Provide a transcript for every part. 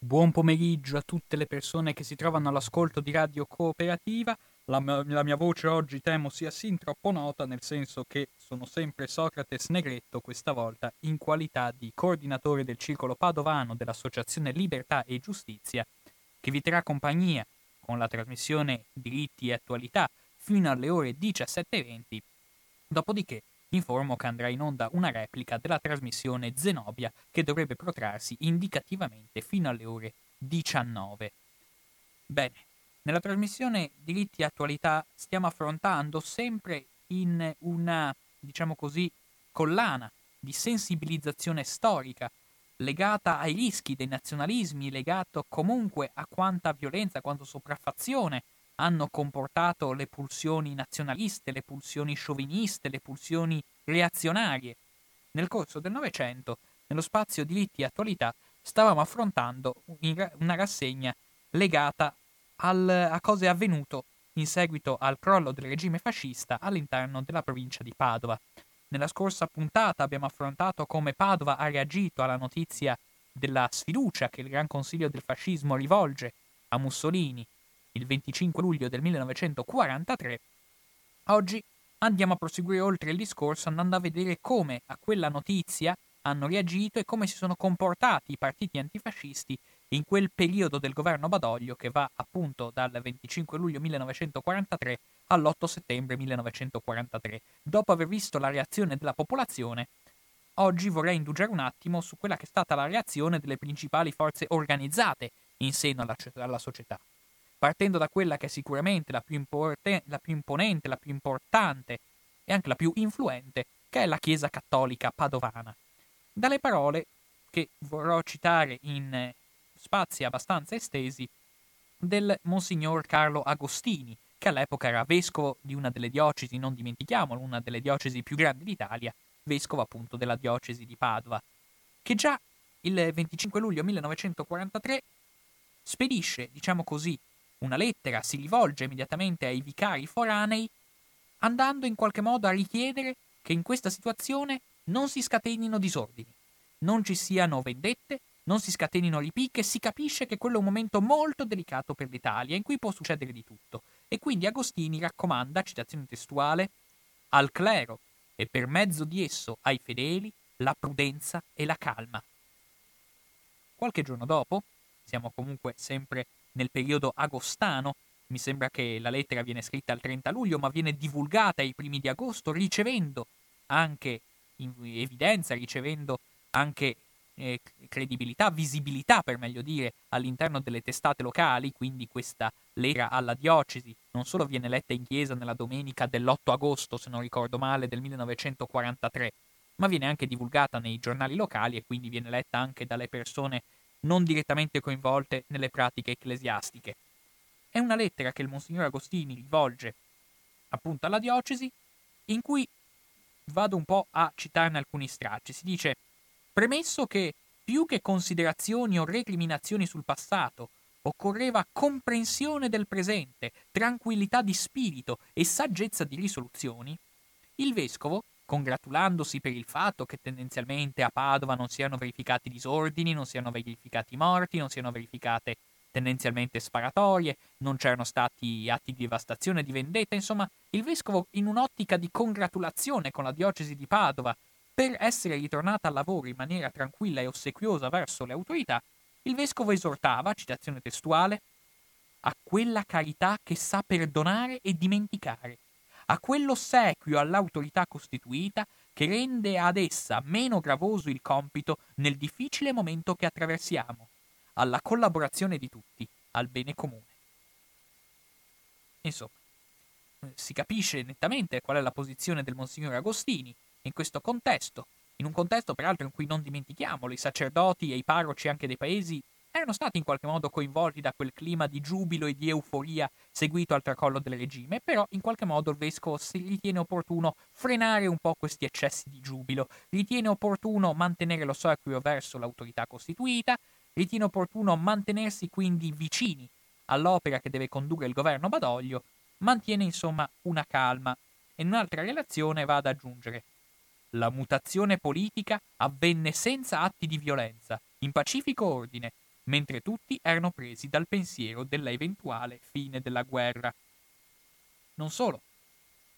Buon pomeriggio a tutte le persone che si trovano all'ascolto di Radio Cooperativa. La, la, mia voce oggi temo sia sin troppo nota, nel senso che sono sempre Socrates Negretto, questa volta in qualità di coordinatore del circolo padovano dell'Associazione Libertà e Giustizia, che vi terrà compagnia con la trasmissione Diritti e Attualità fino alle ore 17.20. Dopodiché Informo che andrà in onda una replica della trasmissione Zenobia che dovrebbe protrarsi indicativamente fino alle ore 19. Bene, nella trasmissione Diritti e Attualità stiamo affrontando sempre in una, diciamo così, collana di sensibilizzazione storica legata ai rischi dei nazionalismi, legato comunque a quanta violenza, quanta sopraffazione hanno comportato le pulsioni nazionaliste, le pulsioni scioviniste, le pulsioni reazionarie. Nel corso del Novecento, nello spazio diritti e attualità, stavamo affrontando una rassegna legata al, a cosa è avvenuto in seguito al crollo del regime fascista all'interno della provincia di Padova. Nella scorsa puntata abbiamo affrontato come Padova ha reagito alla notizia della sfiducia che il Gran Consiglio del Fascismo rivolge a Mussolini il 25 luglio del 1943, oggi andiamo a proseguire oltre il discorso andando a vedere come a quella notizia hanno reagito e come si sono comportati i partiti antifascisti in quel periodo del governo Badoglio che va appunto dal 25 luglio 1943 all'8 settembre 1943. Dopo aver visto la reazione della popolazione, oggi vorrei indugiare un attimo su quella che è stata la reazione delle principali forze organizzate in seno alla, alla società partendo da quella che è sicuramente la più, importe, la più imponente, la più importante e anche la più influente, che è la Chiesa Cattolica Padovana. Dalle parole che vorrò citare in eh, spazi abbastanza estesi del Monsignor Carlo Agostini, che all'epoca era vescovo di una delle diocesi, non dimentichiamolo, una delle diocesi più grandi d'Italia, vescovo appunto della diocesi di Padova, che già il 25 luglio 1943 spedisce, diciamo così, una lettera si rivolge immediatamente ai vicari foranei, andando in qualche modo a richiedere che in questa situazione non si scatenino disordini, non ci siano vendette, non si scatenino ripicche, si capisce che quello è un momento molto delicato per l'Italia, in cui può succedere di tutto. E quindi Agostini raccomanda, citazione testuale, al clero e per mezzo di esso ai fedeli la prudenza e la calma. Qualche giorno dopo, siamo comunque sempre nel periodo agostano. Mi sembra che la lettera viene scritta il 30 luglio, ma viene divulgata ai primi di agosto, ricevendo anche evidenza, ricevendo anche eh, credibilità, visibilità per meglio dire, all'interno delle testate locali, quindi questa lettera alla diocesi non solo viene letta in chiesa nella domenica dell'8 agosto, se non ricordo male, del 1943, ma viene anche divulgata nei giornali locali e quindi viene letta anche dalle persone non direttamente coinvolte nelle pratiche ecclesiastiche. È una lettera che il Monsignor Agostini rivolge appunto alla diocesi, in cui vado un po' a citarne alcuni stracci. Si dice: Premesso che più che considerazioni o recriminazioni sul passato, occorreva comprensione del presente, tranquillità di spirito e saggezza di risoluzioni, il vescovo, congratulandosi per il fatto che tendenzialmente a Padova non siano verificati disordini, non siano verificati morti, non siano verificate tendenzialmente sparatorie, non c'erano stati atti di devastazione, di vendetta, insomma, il vescovo in un'ottica di congratulazione con la diocesi di Padova per essere ritornata al lavoro in maniera tranquilla e ossequiosa verso le autorità, il vescovo esortava, citazione testuale, a quella carità che sa perdonare e dimenticare, a quell'ossequio all'autorità costituita che rende ad essa meno gravoso il compito nel difficile momento che attraversiamo, alla collaborazione di tutti, al bene comune. Insomma, si capisce nettamente qual è la posizione del Monsignore Agostini in questo contesto, in un contesto peraltro in cui non dimentichiamolo, i sacerdoti e i parroci anche dei paesi erano stati in qualche modo coinvolti da quel clima di giubilo e di euforia seguito al tracollo del regime, però in qualche modo il vescovo si ritiene opportuno frenare un po' questi eccessi di giubilo, ritiene opportuno mantenere lo l'ossequio verso l'autorità costituita, ritiene opportuno mantenersi quindi vicini all'opera che deve condurre il governo Badoglio, mantiene insomma una calma. E in un'altra relazione va ad aggiungere la mutazione politica avvenne senza atti di violenza, in pacifico ordine, mentre tutti erano presi dal pensiero della eventuale fine della guerra. Non solo,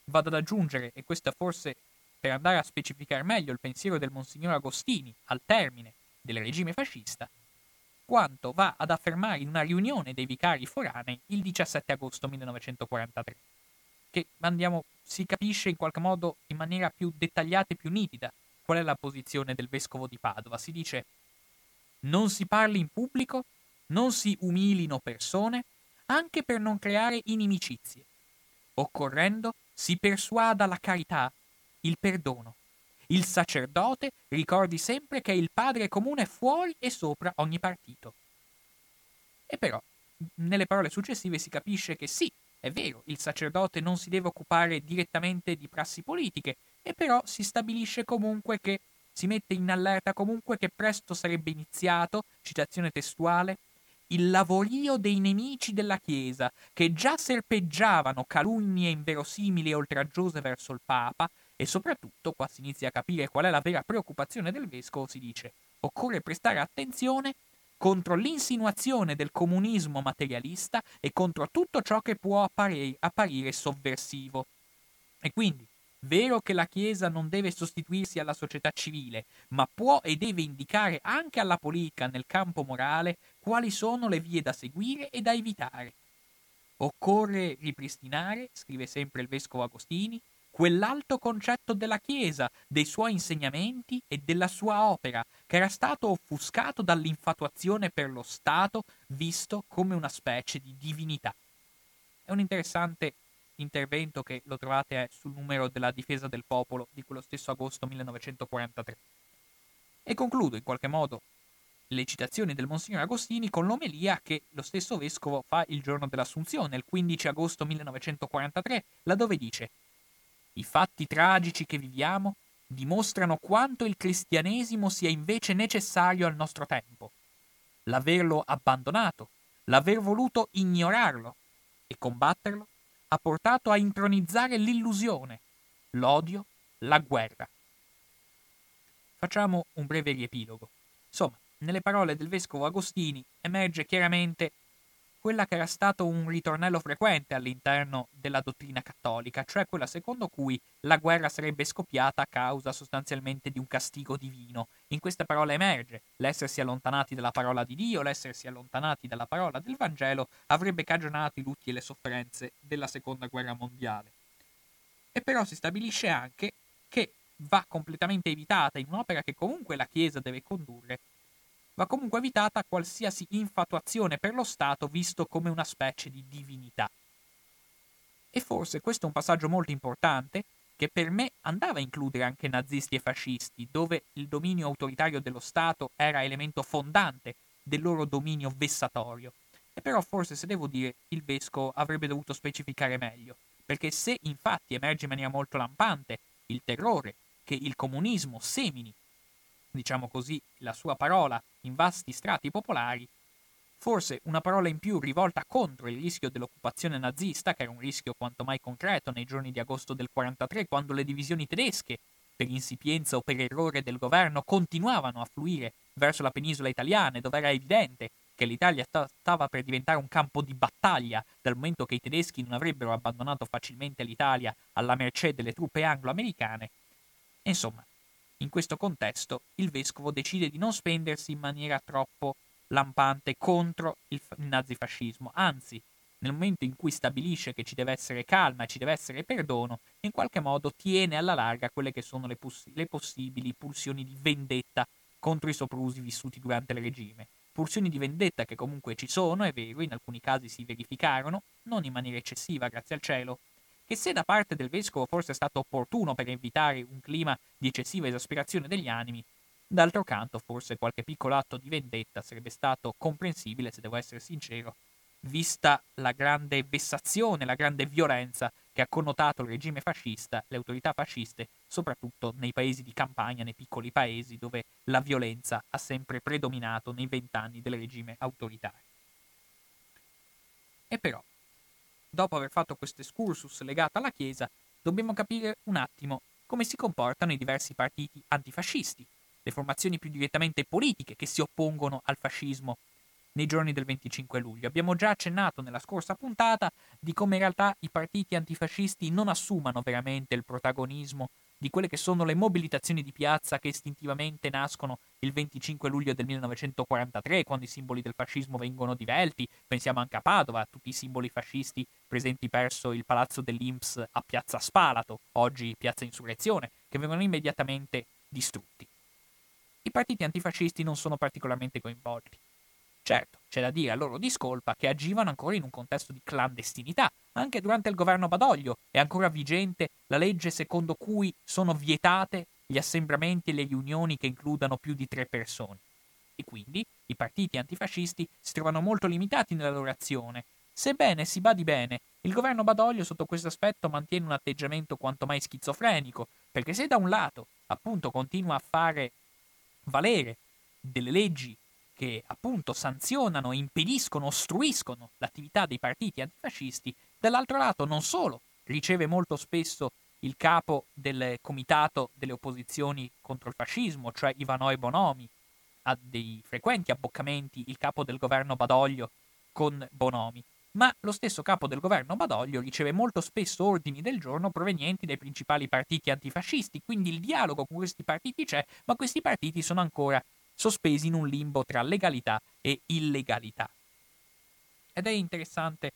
vado ad aggiungere, e questo forse per andare a specificare meglio il pensiero del Monsignor Agostini al termine del regime fascista, quanto va ad affermare in una riunione dei vicari foranei il 17 agosto 1943, che andiamo, si capisce in qualche modo in maniera più dettagliata e più nitida qual è la posizione del vescovo di Padova. Si dice non si parli in pubblico, non si umilino persone, anche per non creare inimicizie. Occorrendo, si persuada la carità, il perdono, il sacerdote ricordi sempre che il padre comune è fuori e sopra ogni partito. E però, nelle parole successive si capisce che sì, è vero, il sacerdote non si deve occupare direttamente di prassi politiche, e però si stabilisce comunque che si mette in allerta comunque che presto sarebbe iniziato, citazione testuale, il lavorio dei nemici della Chiesa, che già serpeggiavano calunnie inverosimili e oltraggiose verso il Papa, e soprattutto, qua si inizia a capire qual è la vera preoccupazione del vescovo, si dice occorre prestare attenzione contro l'insinuazione del comunismo materialista e contro tutto ciò che può apparire, apparire sovversivo. E quindi, vero che la Chiesa non deve sostituirsi alla società civile, ma può e deve indicare anche alla politica nel campo morale quali sono le vie da seguire e da evitare. Occorre ripristinare, scrive sempre il vescovo Agostini, quell'alto concetto della Chiesa, dei suoi insegnamenti e della sua opera, che era stato offuscato dall'infatuazione per lo Stato, visto come una specie di divinità. È un interessante intervento che lo trovate sul numero della difesa del popolo di quello stesso agosto 1943. E concludo in qualche modo le citazioni del Monsignor Agostini con l'omelia che lo stesso vescovo fa il giorno dell'Assunzione, il 15 agosto 1943, laddove dice i fatti tragici che viviamo dimostrano quanto il cristianesimo sia invece necessario al nostro tempo. L'averlo abbandonato, l'aver voluto ignorarlo e combatterlo ha portato a intronizzare l'illusione, l'odio, la guerra. Facciamo un breve riepilogo. Insomma, nelle parole del vescovo Agostini emerge chiaramente quella che era stato un ritornello frequente all'interno della dottrina cattolica, cioè quella secondo cui la guerra sarebbe scoppiata a causa sostanzialmente di un castigo divino. In queste parole emerge l'essersi allontanati dalla parola di Dio, l'essersi allontanati dalla parola del Vangelo avrebbe cagionato i lutti e le sofferenze della seconda guerra mondiale. E però si stabilisce anche che va completamente evitata in un'opera che comunque la Chiesa deve condurre va comunque evitata qualsiasi infatuazione per lo Stato visto come una specie di divinità. E forse questo è un passaggio molto importante che per me andava a includere anche nazisti e fascisti, dove il dominio autoritario dello Stato era elemento fondante del loro dominio vessatorio. E però forse se devo dire il vescovo avrebbe dovuto specificare meglio, perché se infatti emerge in maniera molto lampante il terrore che il comunismo semini diciamo così, la sua parola in vasti strati popolari, forse una parola in più rivolta contro il rischio dell'occupazione nazista, che era un rischio quanto mai concreto nei giorni di agosto del 43, quando le divisioni tedesche, per insipienza o per errore del governo, continuavano a fluire verso la penisola italiana, dove era evidente che l'Italia stava per diventare un campo di battaglia, dal momento che i tedeschi non avrebbero abbandonato facilmente l'Italia alla mercé delle truppe anglo-americane. Insomma, In questo contesto il vescovo decide di non spendersi in maniera troppo lampante contro il, il nazifascismo, anzi, nel momento in cui stabilisce che ci deve essere calma e ci deve essere perdono, in qualche modo tiene alla larga quelle che sono le, poss- le possibili pulsioni di vendetta contro i soprusi vissuti durante il regime. Pulsioni di vendetta che comunque ci sono, è vero, in alcuni casi si verificarono, non in maniera eccessiva, grazie al cielo, che se da parte del vescovo forse è stato opportuno per evitare un clima di eccessiva esasperazione degli animi, d'altro canto forse qualche piccolo atto di vendetta sarebbe stato comprensibile, se devo essere sincero, vista la grande vessazione, la grande violenza che ha connotato il regime fascista, le autorità fasciste, soprattutto nei paesi di campagna, nei piccoli paesi dove la violenza ha sempre predominato nei vent'anni del regime autoritario. E però, dopo aver fatto questo excursus legato alla Chiesa, dobbiamo capire un attimo come si comportano i diversi partiti antifascisti, le formazioni più direttamente politiche che si oppongono al fascismo nei giorni del 25 luglio. Abbiamo già accennato nella scorsa puntata di come in realtà i partiti antifascisti non assumano veramente il protagonismo di quelle che sono le mobilitazioni di piazza che istintivamente nascono il 25 luglio del 1943, quando i simboli del fascismo vengono divelti. Pensiamo anche a Padova, a tutti i simboli fascisti presenti presso il palazzo dell'Inps a Piazza Spalato, oggi Piazza Insurrezione, che vengono immediatamente distrutti. I partiti antifascisti non sono particolarmente coinvolti. Certo, c'è da dire a loro discolpa che agivano ancora in un contesto di clandestinità. Anche durante il governo Badoglio è ancora vigente la legge secondo cui sono vietate gli assembramenti e le riunioni che includano più di tre persone. E quindi i partiti antifascisti si trovano molto limitati nella loro azione. Sebbene si badi bene, il governo Badoglio sotto questo aspetto mantiene un atteggiamento quanto mai schizofrenico, perché se da un lato appunto continua a fare valere delle leggi che appunto sanzionano, impediscono, ostruiscono l'attività dei partiti antifascisti, dall'altro lato non solo riceve molto spesso il capo del comitato delle opposizioni contro il fascismo, cioè Ivanoi Bonomi, ha dei frequenti abboccamenti il capo del governo Badoglio con Bonomi, ma lo stesso capo del governo Badoglio riceve molto spesso ordini del giorno provenienti dai principali partiti antifascisti, quindi il dialogo con questi partiti c'è, ma questi partiti sono ancora sospesi in un limbo tra legalità e illegalità. Ed è interessante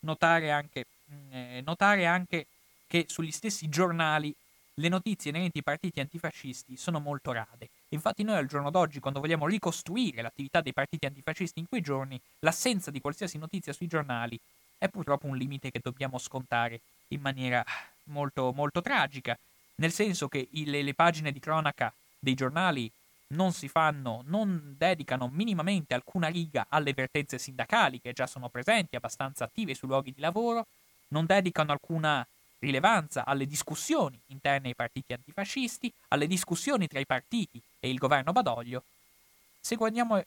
notare anche, mm, eh, notare anche che sugli stessi giornali le notizie inerenti ai partiti antifascisti sono molto rade. Infatti noi al giorno d'oggi, quando vogliamo ricostruire l'attività dei partiti antifascisti in quei giorni, l'assenza di qualsiasi notizia sui giornali è purtroppo un limite che dobbiamo scontare in maniera molto, molto tragica, nel senso che le, le pagine di cronaca dei giornali non si fanno, non dedicano minimamente alcuna riga alle vertenze sindacali che già sono presenti, abbastanza attive sui luoghi di lavoro, non dedicano alcuna rilevanza alle discussioni interne ai partiti antifascisti, alle discussioni tra i partiti e il governo Badoglio. Se,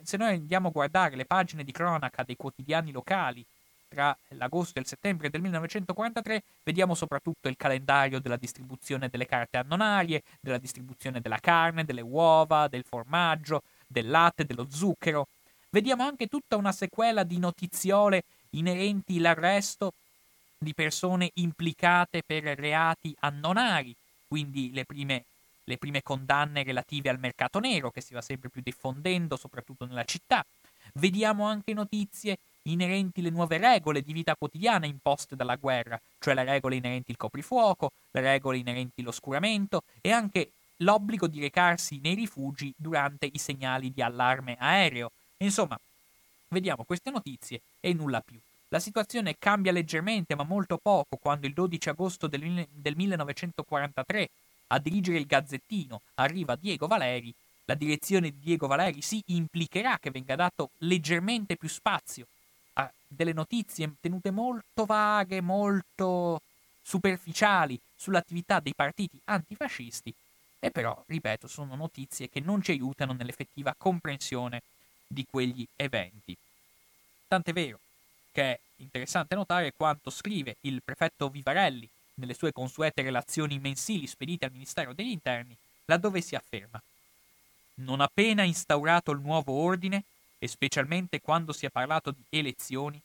se noi andiamo a guardare le pagine di cronaca dei quotidiani locali tra l'agosto e il settembre del 1943 vediamo soprattutto il calendario della distribuzione delle carte annonarie, della distribuzione della carne, delle uova, del formaggio, del latte, dello zucchero. Vediamo anche tutta una sequela di notiziole inerenti all'arresto di persone implicate per reati annonari, quindi le prime, le prime condanne relative al mercato nero che si va sempre più diffondendo, soprattutto nella città. Vediamo anche notizie inerenti le nuove regole di vita quotidiana imposte dalla guerra, cioè le regole inerenti il coprifuoco, le regole inerenti l'oscuramento e anche l'obbligo di recarsi nei rifugi durante i segnali di allarme aereo. Insomma, vediamo queste notizie e nulla più. La situazione cambia leggermente, ma molto poco, quando il 12 agosto del, del 1943 a dirigere il Gazzettino arriva Diego Valeri. La direzione di Diego Valeri si implicherà che venga dato leggermente più spazio delle notizie tenute molto vaghe, molto superficiali sull'attività dei partiti antifascisti, e però, ripeto, sono notizie che non ci aiutano nell'effettiva comprensione di quegli eventi. Tant'è vero che è interessante notare quanto scrive il prefetto Vivarelli nelle sue consuete relazioni mensili spedite al Ministero degli Interni, laddove si afferma Non appena instaurato il nuovo ordine, e specialmente quando si è parlato di elezioni,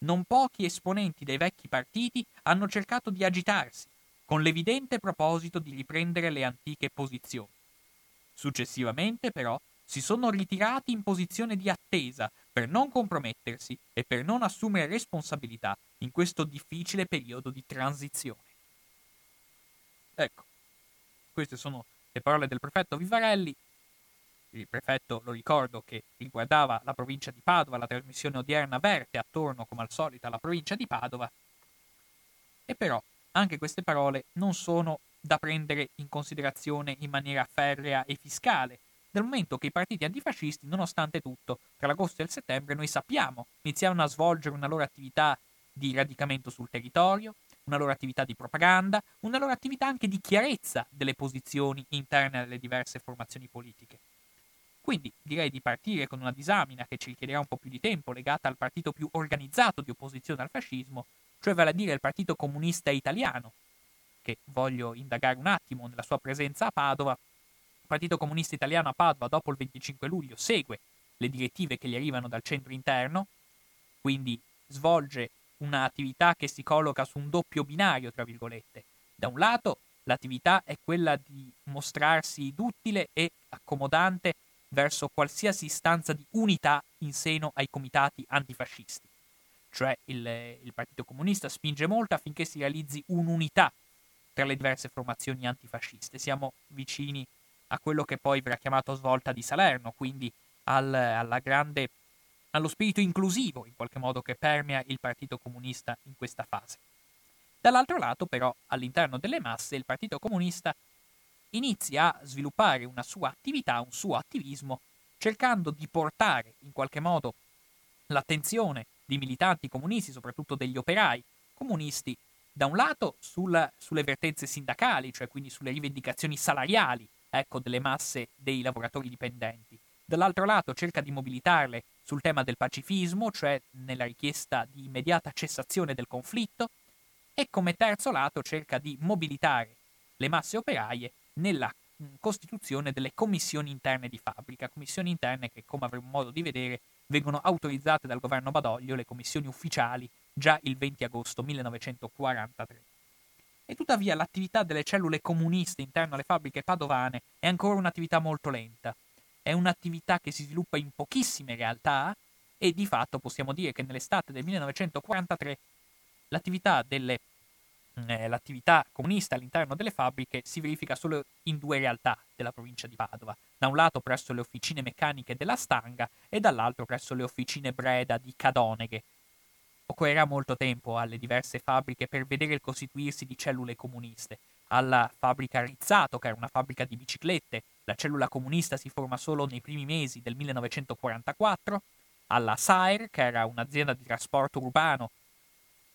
non pochi esponenti dei vecchi partiti hanno cercato di agitarsi, con l'evidente proposito di riprendere le antiche posizioni. Successivamente, però, si sono ritirati in posizione di attesa per non compromettersi e per non assumere responsabilità in questo difficile periodo di transizione. Ecco, queste sono le parole del prefetto Vivarelli. Il prefetto, lo ricordo, che riguardava la provincia di Padova, la trasmissione odierna verte attorno, come al solito, alla provincia di Padova. E però anche queste parole non sono da prendere in considerazione in maniera ferrea e fiscale, dal momento che i partiti antifascisti, nonostante tutto, tra l'agosto e il settembre, noi sappiamo, iniziarono a svolgere una loro attività di radicamento sul territorio, una loro attività di propaganda, una loro attività anche di chiarezza delle posizioni interne alle diverse formazioni politiche. Quindi direi di partire con una disamina che ci richiederà un po' più di tempo, legata al partito più organizzato di opposizione al fascismo, cioè vale a dire il Partito Comunista Italiano, che voglio indagare un attimo nella sua presenza a Padova, il Partito Comunista Italiano a Padova dopo il 25 luglio segue le direttive che gli arrivano dal centro interno, quindi svolge un'attività che si colloca su un doppio binario, tra virgolette. Da un lato l'attività è quella di mostrarsi duttile e accomodante verso qualsiasi istanza di unità in seno ai comitati antifascisti. Cioè il, il Partito Comunista spinge molto affinché si realizzi un'unità tra le diverse formazioni antifasciste. Siamo vicini a quello che poi verrà chiamato svolta di Salerno, quindi al, grande, allo spirito inclusivo in qualche modo che permea il Partito Comunista in questa fase. Dall'altro lato, però, all'interno delle masse, il Partito Comunista inizia a sviluppare una sua attività, un suo attivismo, cercando di portare in qualche modo l'attenzione di militanti comunisti, soprattutto degli operai comunisti, da un lato sulla, sulle vertenze sindacali, cioè quindi sulle rivendicazioni salariali ecco, delle masse dei lavoratori dipendenti. Dall'altro lato cerca di mobilitarle sul tema del pacifismo, cioè nella richiesta di immediata cessazione del conflitto, e come terzo lato cerca di mobilitare le masse operaie nella costituzione delle commissioni interne di fabbrica, commissioni interne che, come avremo modo di vedere, vengono autorizzate dal governo Badoglio, le commissioni ufficiali, già il 20 agosto 1943 e tuttavia l'attività delle cellule comuniste interno alle fabbriche padovane è ancora un'attività molto lenta. È un'attività che si sviluppa in pochissime realtà e di fatto possiamo dire che nell'estate del 1943 l'attività, delle, eh, l'attività comunista all'interno delle fabbriche si verifica solo in due realtà della provincia di Padova, da un lato presso le officine meccaniche della Stanga e dall'altro presso le officine Breda di Cadoneghe, Occorrerà molto tempo alle diverse fabbriche per vedere il costituirsi di cellule comuniste. Alla fabbrica Rizzato, che era una fabbrica di biciclette, la cellula comunista si forma solo nei primi mesi del 1944. Alla Saer, che era un'azienda di trasporto urbano,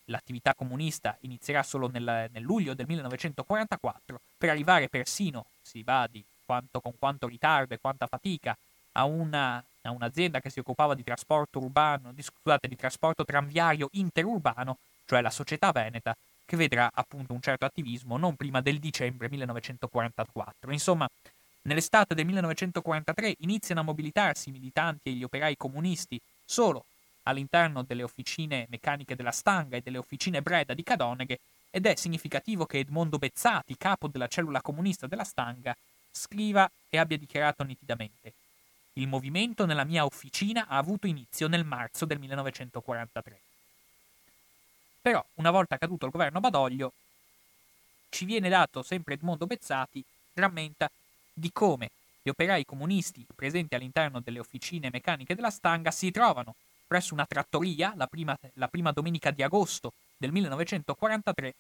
l'attività comunista inizierà solo nel, nel, luglio del 1944, per arrivare persino, si badi, quanto, con quanto ritardo e quanta fatica, a una a un'azienda che si occupava di trasporto urbano, di, scusate, di trasporto tranviario interurbano, cioè la società Veneta, che vedrà appunto un certo attivismo non prima del dicembre 1944. Insomma, nell'estate del 1943 iniziano a mobilitarsi i militanti e gli operai comunisti solo all'interno delle officine meccaniche della Stanga e delle officine Breda di Cadoneghe ed è significativo che Edmondo Bezzati, capo della cellula comunista della Stanga, scriva e abbia dichiarato nitidamente il movimento nella mia officina ha avuto inizio nel marzo del 1943. Però, una volta caduto il governo Badoglio, ci viene dato sempre Edmondo Bezzati, rammenta di come gli operai comunisti presenti all'interno delle officine meccaniche della Stanga si trovano presso una trattoria la prima, la prima domenica di agosto del 1943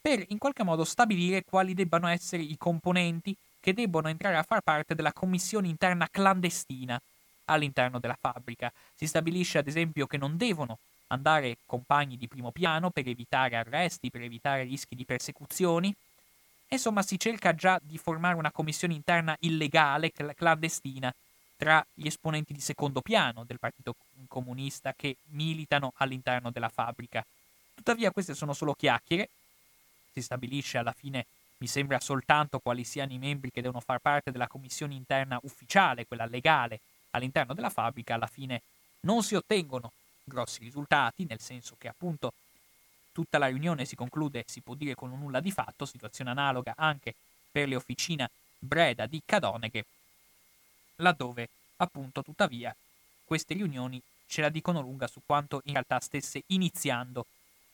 per in qualche modo stabilire quali debbano essere i componenti che debbono entrare a far parte della commissione interna clandestina all'interno della fabbrica. Si stabilisce ad esempio che non devono andare compagni di primo piano per evitare arresti, per evitare rischi di persecuzioni. Insomma, si cerca già di formare una commissione interna illegale, clandestina, tra gli esponenti di secondo piano del Partito Comunista che militano all'interno della fabbrica. Tuttavia queste sono solo chiacchiere. Si stabilisce alla fine mi sembra soltanto quali siano i membri che devono far parte della commissione interna ufficiale, quella legale, all'interno della fabbrica, alla fine non si ottengono grossi risultati, nel senso che appunto tutta la riunione si conclude, si può dire, con un nulla di fatto, situazione analoga anche per le officine Breda di Cadoneghe, laddove appunto tuttavia queste riunioni ce la dicono lunga su quanto in realtà stesse iniziando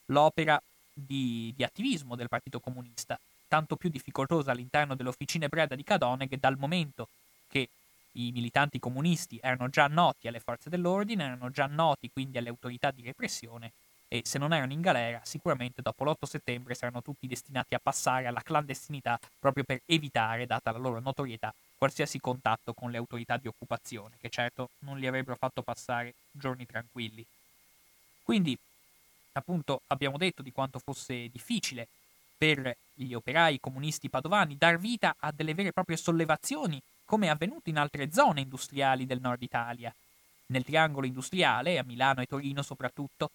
l'opera di, di attivismo del Partito Comunista, tanto più difficoltosa all'interno delle officine Breda di Cadoneghe dal momento che i militanti comunisti erano già noti alle forze dell'ordine, erano già noti quindi alle autorità di repressione e se non erano in galera sicuramente dopo l'8 settembre saranno tutti destinati a passare alla clandestinità proprio per evitare, data la loro notorietà, qualsiasi contatto con le autorità di occupazione, che certo non li avrebbero fatto passare giorni tranquilli. Quindi, appunto, abbiamo detto di quanto fosse difficile per gli operai comunisti padovani dar vita a delle vere e proprie sollevazioni, come è avvenuto in altre zone industriali del nord Italia. Nel triangolo industriale, a Milano e Torino soprattutto,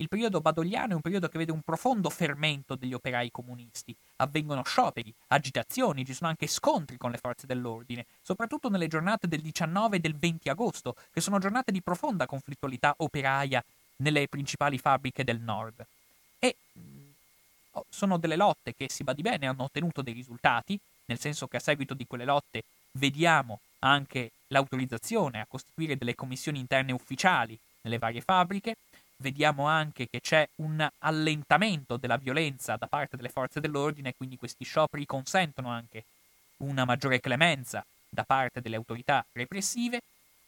il periodo badogliano è un periodo che vede un profondo fermento degli operai comunisti. Avvengono scioperi, agitazioni, ci sono anche scontri con le forze dell'ordine, soprattutto nelle giornate del 19 e del 20 agosto, che sono giornate di profonda conflittualità operaia nelle principali fabbriche del nord. E mm, oh, sono delle lotte che, si badi bene, hanno ottenuto dei risultati, nel senso che a seguito di quelle lotte vediamo anche l'autorizzazione a costituire delle commissioni interne ufficiali nelle varie fabbriche, vediamo anche che c'è un allentamento della violenza da parte delle forze dell'ordine, quindi questi scioperi consentono anche una maggiore clemenza da parte delle autorità repressive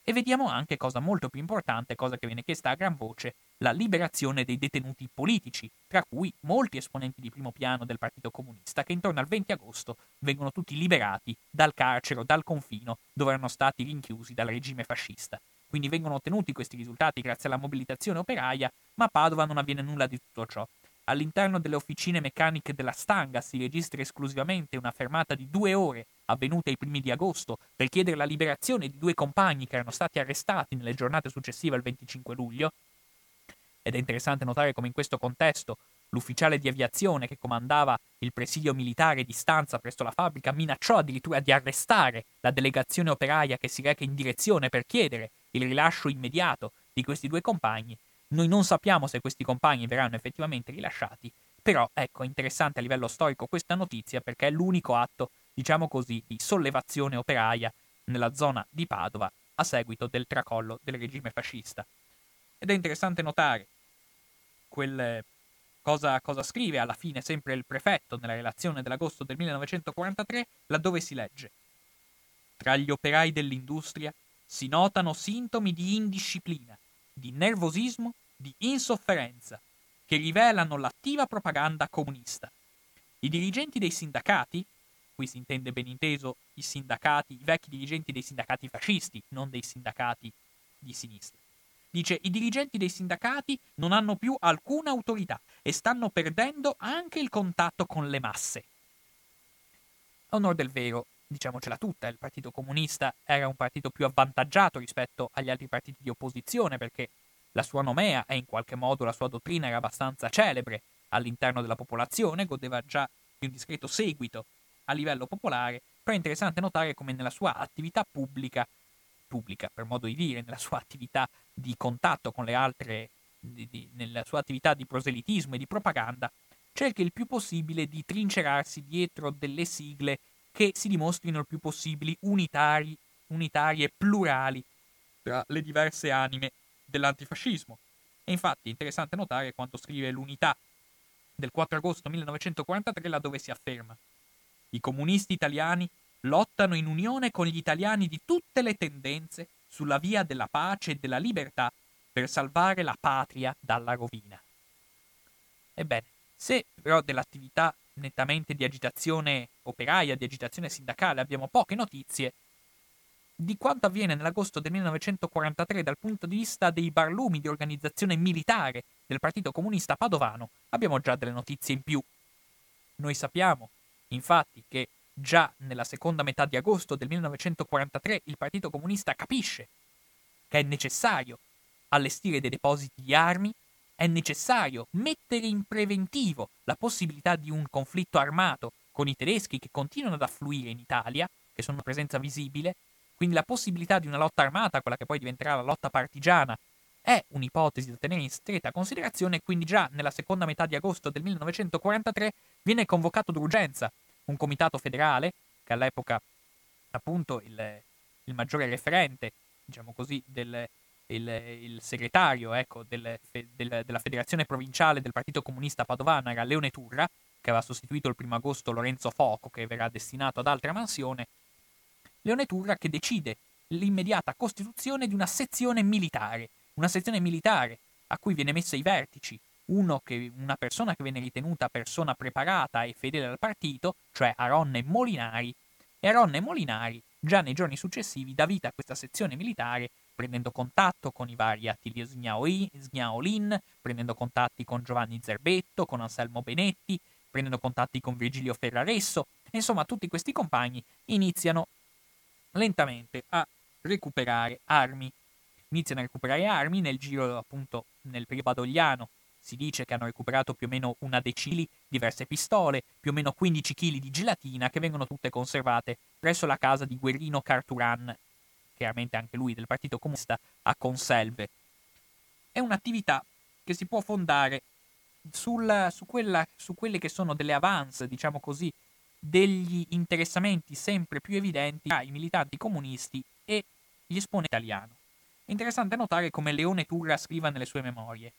e vediamo anche cosa molto più importante, cosa che viene chiesta a gran voce, la liberazione dei detenuti politici, tra cui molti esponenti di primo piano del Partito Comunista che intorno al 20 agosto vengono tutti liberati dal carcere dal confino dove erano stati rinchiusi dal regime fascista. Quindi vengono ottenuti questi risultati grazie alla mobilitazione operaia, ma a Padova non avviene nulla di tutto ciò. All'interno delle officine meccaniche della Stanga si registra esclusivamente una fermata di due ore, avvenuta ai primi di agosto, per chiedere la liberazione di due compagni che erano stati arrestati nelle giornate successive al 25 luglio. Ed è interessante notare come in questo contesto l'ufficiale di aviazione che comandava il presidio militare di stanza presso la fabbrica minacciò addirittura di arrestare la delegazione operaia che si reca in direzione per chiedere il rilascio immediato di questi due compagni. Noi non sappiamo se questi compagni verranno effettivamente rilasciati, però ecco, interessante a livello storico questa notizia perché è l'unico atto, diciamo così, di sollevazione operaia nella zona di Padova a seguito del tracollo del regime fascista. Ed è interessante notare quel, cosa, cosa scrive alla fine sempre il prefetto nella relazione dell'agosto del 1943, laddove si legge Tra gli operai dell'industria si notano sintomi di indisciplina, di nervosismo, di insofferenza, che rivelano l'attiva propaganda comunista. I dirigenti dei sindacati, qui si intende ben inteso i sindacati, i vecchi dirigenti dei sindacati fascisti, non dei sindacati di sinistra. Dice i dirigenti dei sindacati non hanno più alcuna autorità e stanno perdendo anche il contatto con le masse. A onor del vero, diciamocela tutta, il Partito Comunista era un partito più avvantaggiato rispetto agli altri partiti di opposizione perché la sua nomea e in qualche modo la sua dottrina era abbastanza celebre all'interno della popolazione, godeva già di un discreto seguito a livello popolare, però è interessante notare come nella sua attività pubblica, pubblica per modo di dire, nella sua attività di contatto con le altre, di, di, nella sua attività di proselitismo e di propaganda, cerchi il più possibile di trincerarsi dietro delle sigle che si dimostrino il più possibile unitari, unitarie e plurali tra le diverse anime dell'antifascismo. E infatti è interessante notare quanto scrive l'Unità del 4 agosto 1943 laddove si afferma I comunisti italiani lottano in unione con gli italiani di tutte le tendenze sulla via della pace e della libertà per salvare la patria dalla rovina. Ebbene, se però dell'attività nettamente di agitazione operaia, di agitazione sindacale, abbiamo poche notizie, di quanto avviene nell'agosto del 1943 dal punto di vista dei barlumi di organizzazione militare del Partito Comunista Padovano, abbiamo già delle notizie in più. Noi sappiamo, infatti, che già nella seconda metà di agosto del 1943 il Partito Comunista capisce che è necessario allestire dei depositi di armi è necessario mettere in preventivo la possibilità di un conflitto armato con i tedeschi che continuano ad affluire in Italia, che sono una presenza visibile, quindi la possibilità di una lotta armata, quella che poi diventerà la lotta partigiana, è un'ipotesi da tenere in stretta considerazione. Quindi già nella seconda metà di agosto del 1943 viene convocato d'urgenza un comitato federale, che all'epoca appunto il, il maggiore referente, diciamo così, del, il, il segretario ecco, del, del, della federazione provinciale del Partito Comunista Padovano era Leone Turra, che aveva sostituito il primo agosto Lorenzo Foco, che verrà destinato ad altra mansione. Leone Turra che decide l'immediata costituzione di una sezione militare, una sezione militare a cui viene messa i vertici, che, una persona che viene ritenuta persona preparata e fedele al partito, cioè Aronne Molinari, e Aronne Molinari già nei giorni successivi dà vita a questa sezione militare prendendo contatto con i vari Attilio Sgnaolin, prendendo contatti con Giovanni Zerbetto, con Anselmo Benetti, prendendo contatti con Virgilio Ferraresso, insomma tutti questi compagni iniziano lentamente a recuperare armi. Iniziano a recuperare armi nel giro appunto nel periodo badogliano. Si dice che hanno recuperato più o meno una decina, diverse pistole, più o meno 15 kg di gelatina che vengono tutte conservate presso la casa di Guerrino Carturan chiaramente anche lui del Partito Comunista, a Conselve. È un'attività che si può fondare sul, su, quella, su quelle che sono delle avance, diciamo così, degli interessamenti sempre più evidenti tra i militanti comunisti e gli esponenti italiani. Interessante notare come Leone Turra scriva nelle sue memorie.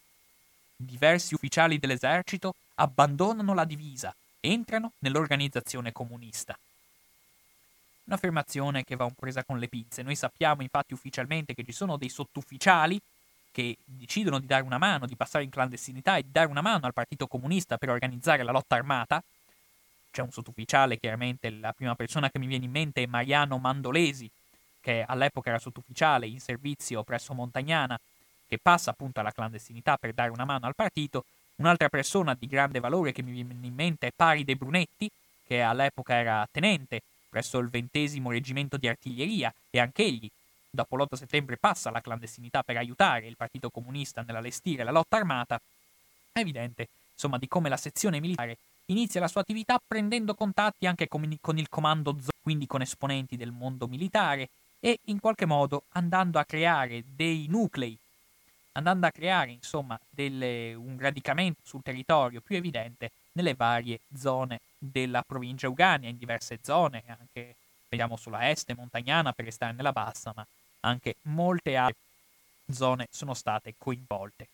Diversi ufficiali dell'esercito abbandonano la divisa, entrano nell'organizzazione comunista. Un'affermazione che va un presa con le pinze. Noi sappiamo infatti ufficialmente che ci sono dei sottufficiali che decidono di dare una mano, di passare in clandestinità e di dare una mano al Partito Comunista per organizzare la lotta armata. C'è un sottufficiale, chiaramente la prima persona che mi viene in mente è Mariano Mandolesi, che all'epoca era sottufficiale in servizio presso Montagnana, che passa appunto alla clandestinità per dare una mano al partito. Un'altra persona di grande valore che mi viene in mente è Pari De Brunetti, che all'epoca era tenente presso il ventesimo reggimento di artiglieria e anch'egli, dopo l'8 settembre, passa alla clandestinità per aiutare il Partito Comunista nell'allestire la lotta armata, è evidente, insomma, di come la sezione militare inizia la sua attività prendendo contatti anche con il comando ZO, quindi con esponenti del mondo militare, e in qualche modo andando a creare dei nuclei, andando a creare, insomma, delle, un radicamento sul territorio più evidente nelle varie zone della provincia Ugania, in diverse zone, anche vediamo sulla est montagnana per restare nella bassa, ma anche molte altre zone sono state coinvolte.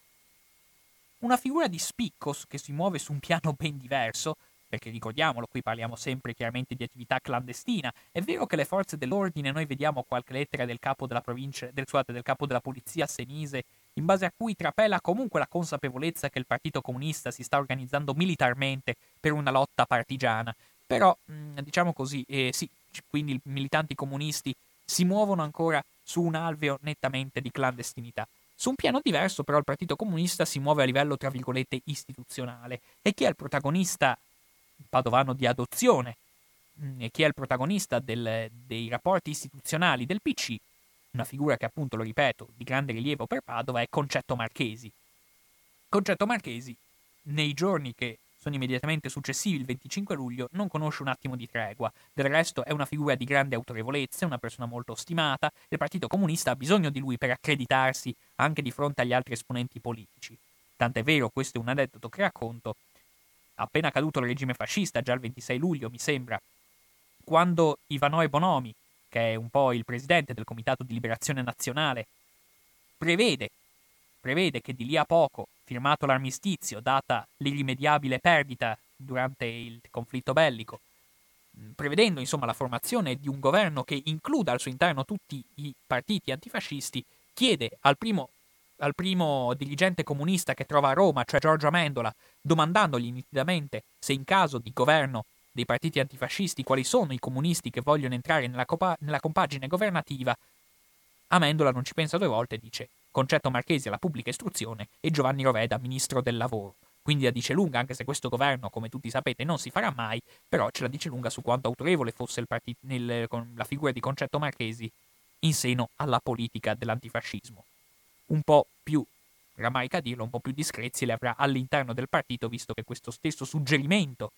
Una figura di spicco che si muove su un piano ben diverso, perché ricordiamolo, qui parliamo sempre chiaramente di attività clandestina. È vero che le forze dell'ordine, noi vediamo qualche lettera del capo della provincia, del, scusate, del capo della polizia senise in base a cui trapela comunque la consapevolezza che il Partito Comunista si sta organizzando militarmente per una lotta partigiana. Però, mm, diciamo così, eh, sì, quindi i militanti comunisti si muovono ancora su un alveo nettamente di clandestinità. Su un piano diverso, però, il Partito Comunista si muove a livello, tra virgolette, istituzionale. E chi è il protagonista padovano di adozione? Mm, e chi è il protagonista del, dei rapporti istituzionali del PC? Una figura che appunto, lo ripeto, di grande rilievo per Padova è Concetto Marchesi. Concetto Marchesi, nei giorni che sono immediatamente successivi, il 25 luglio, non conosce un attimo di tregua. Del resto è una figura di grande autorevolezza, una persona molto stimata. Il Partito Comunista ha bisogno di lui per accreditarsi anche di fronte agli altri esponenti politici. Tant'è vero, questo è un aneddoto che racconto, appena caduto il regime fascista, già il 26 luglio mi sembra, quando Ivanoe Bonomi, che è un po' il presidente del Comitato di Liberazione Nazionale, prevede, prevede che di lì a poco, firmato l'armistizio, data l'irrimediabile perdita durante il conflitto bellico, prevedendo insomma la formazione di un governo che includa al suo interno tutti i partiti antifascisti, chiede al primo, al primo dirigente comunista che trova a Roma, cioè Giorgio Amendola, domandandogli nitidamente se in caso di governo dei partiti antifascisti, quali sono i comunisti che vogliono entrare nella, copa- nella compagine governativa, Amendola non ci pensa due volte e dice Concetto Marchesi alla pubblica istruzione e Giovanni Roveda ministro del lavoro. Quindi la dice lunga, anche se questo governo, come tutti sapete, non si farà mai, però ce la dice lunga su quanto autorevole fosse partito, nel, la figura di Concetto Marchesi in seno alla politica dell'antifascismo. Un po' più, rammarica dirlo, un po' più discrezi le avrà all'interno del partito, visto che questo stesso suggerimento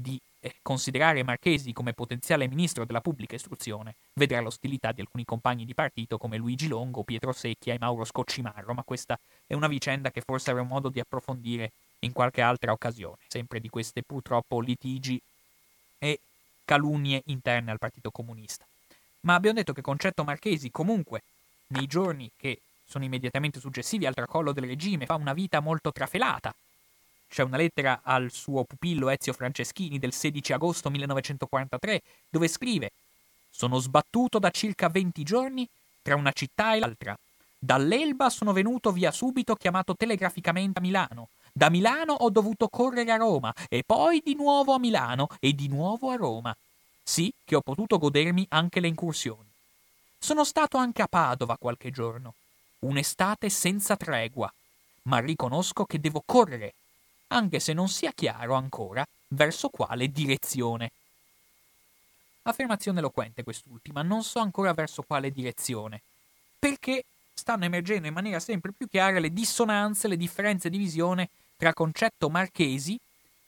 di eh, considerare Marchesi come potenziale ministro della pubblica istruzione vedrà l'ostilità di alcuni compagni di partito come Luigi Longo, Pietro Secchia e Mauro Scoccimarro, ma questa è una vicenda che forse avremo modo di approfondire in qualche altra occasione, sempre di queste purtroppo litigi e calunnie interne al Partito Comunista. Ma abbiamo detto che Concetto Marchesi comunque nei giorni che sono immediatamente successivi al tracollo del regime fa una vita molto trafelata. C'è una lettera al suo pupillo Ezio Franceschini del 16 agosto 1943 dove scrive Sono sbattuto da circa 20 giorni tra una città e l'altra. Dall'Elba sono venuto via subito chiamato telegraficamente a Milano. Da Milano ho dovuto correre a Roma e poi di nuovo a Milano e di nuovo a Roma. Sì che ho potuto godermi anche le incursioni. Sono stato anche a Padova qualche giorno. Un'estate senza tregua. Ma riconosco che devo correre, anche se non sia chiaro ancora verso quale direzione. Affermazione eloquente quest'ultima, non so ancora verso quale direzione, perché stanno emergendo in maniera sempre più chiara le dissonanze, le differenze di visione tra concetto Marchesi,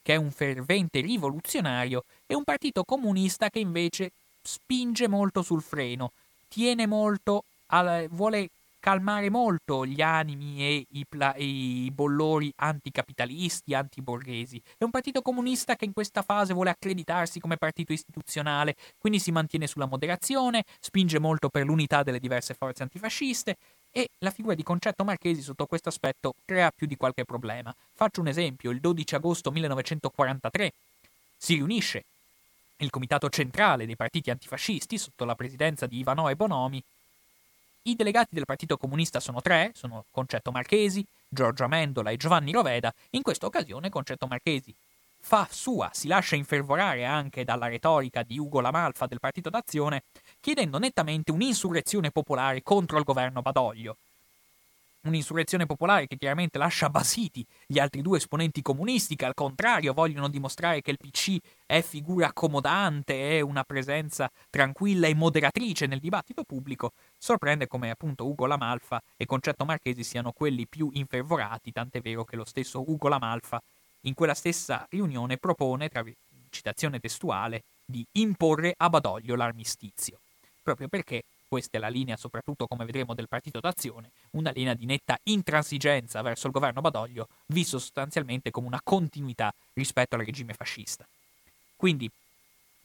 che è un fervente rivoluzionario, e un partito comunista che invece spinge molto sul freno, tiene molto, al, vuole calmare molto gli animi e i, pla- e i, bollori anticapitalisti, antiborghesi. È un partito comunista che in questa fase vuole accreditarsi come partito istituzionale, quindi si mantiene sulla moderazione, spinge molto per l'unità delle diverse forze antifasciste e la figura di Concetto Marchesi sotto questo aspetto crea più di qualche problema. Faccio un esempio, il 12 agosto 1943 si riunisce il comitato centrale dei partiti antifascisti sotto la presidenza di Ivanò e Bonomi. I delegati del Partito Comunista sono tre, sono Concetto Marchesi, Giorgio Amendola e Giovanni Roveda. In questa occasione Concetto Marchesi fa sua, si lascia infervorare anche dalla retorica di Ugo Lamalfa del Partito d'Azione, chiedendo nettamente un'insurrezione popolare contro il governo Badoglio. Un'insurrezione popolare che chiaramente lascia basiti gli altri due esponenti comunisti che al contrario vogliono dimostrare che il PC è figura accomodante, è una presenza tranquilla e moderatrice nel dibattito pubblico, sorprende come appunto Ugo Lamalfa e Concetto Marchesi siano quelli più infervorati, tant'è vero che lo stesso Ugo Lamalfa in quella stessa riunione propone, tra citazione testuale, di imporre a Badoglio l'armistizio, proprio perché questa è la linea soprattutto come vedremo del Partito d'Azione, una linea di netta intransigenza verso il governo Badoglio, visto sostanzialmente come una continuità rispetto al regime fascista. Quindi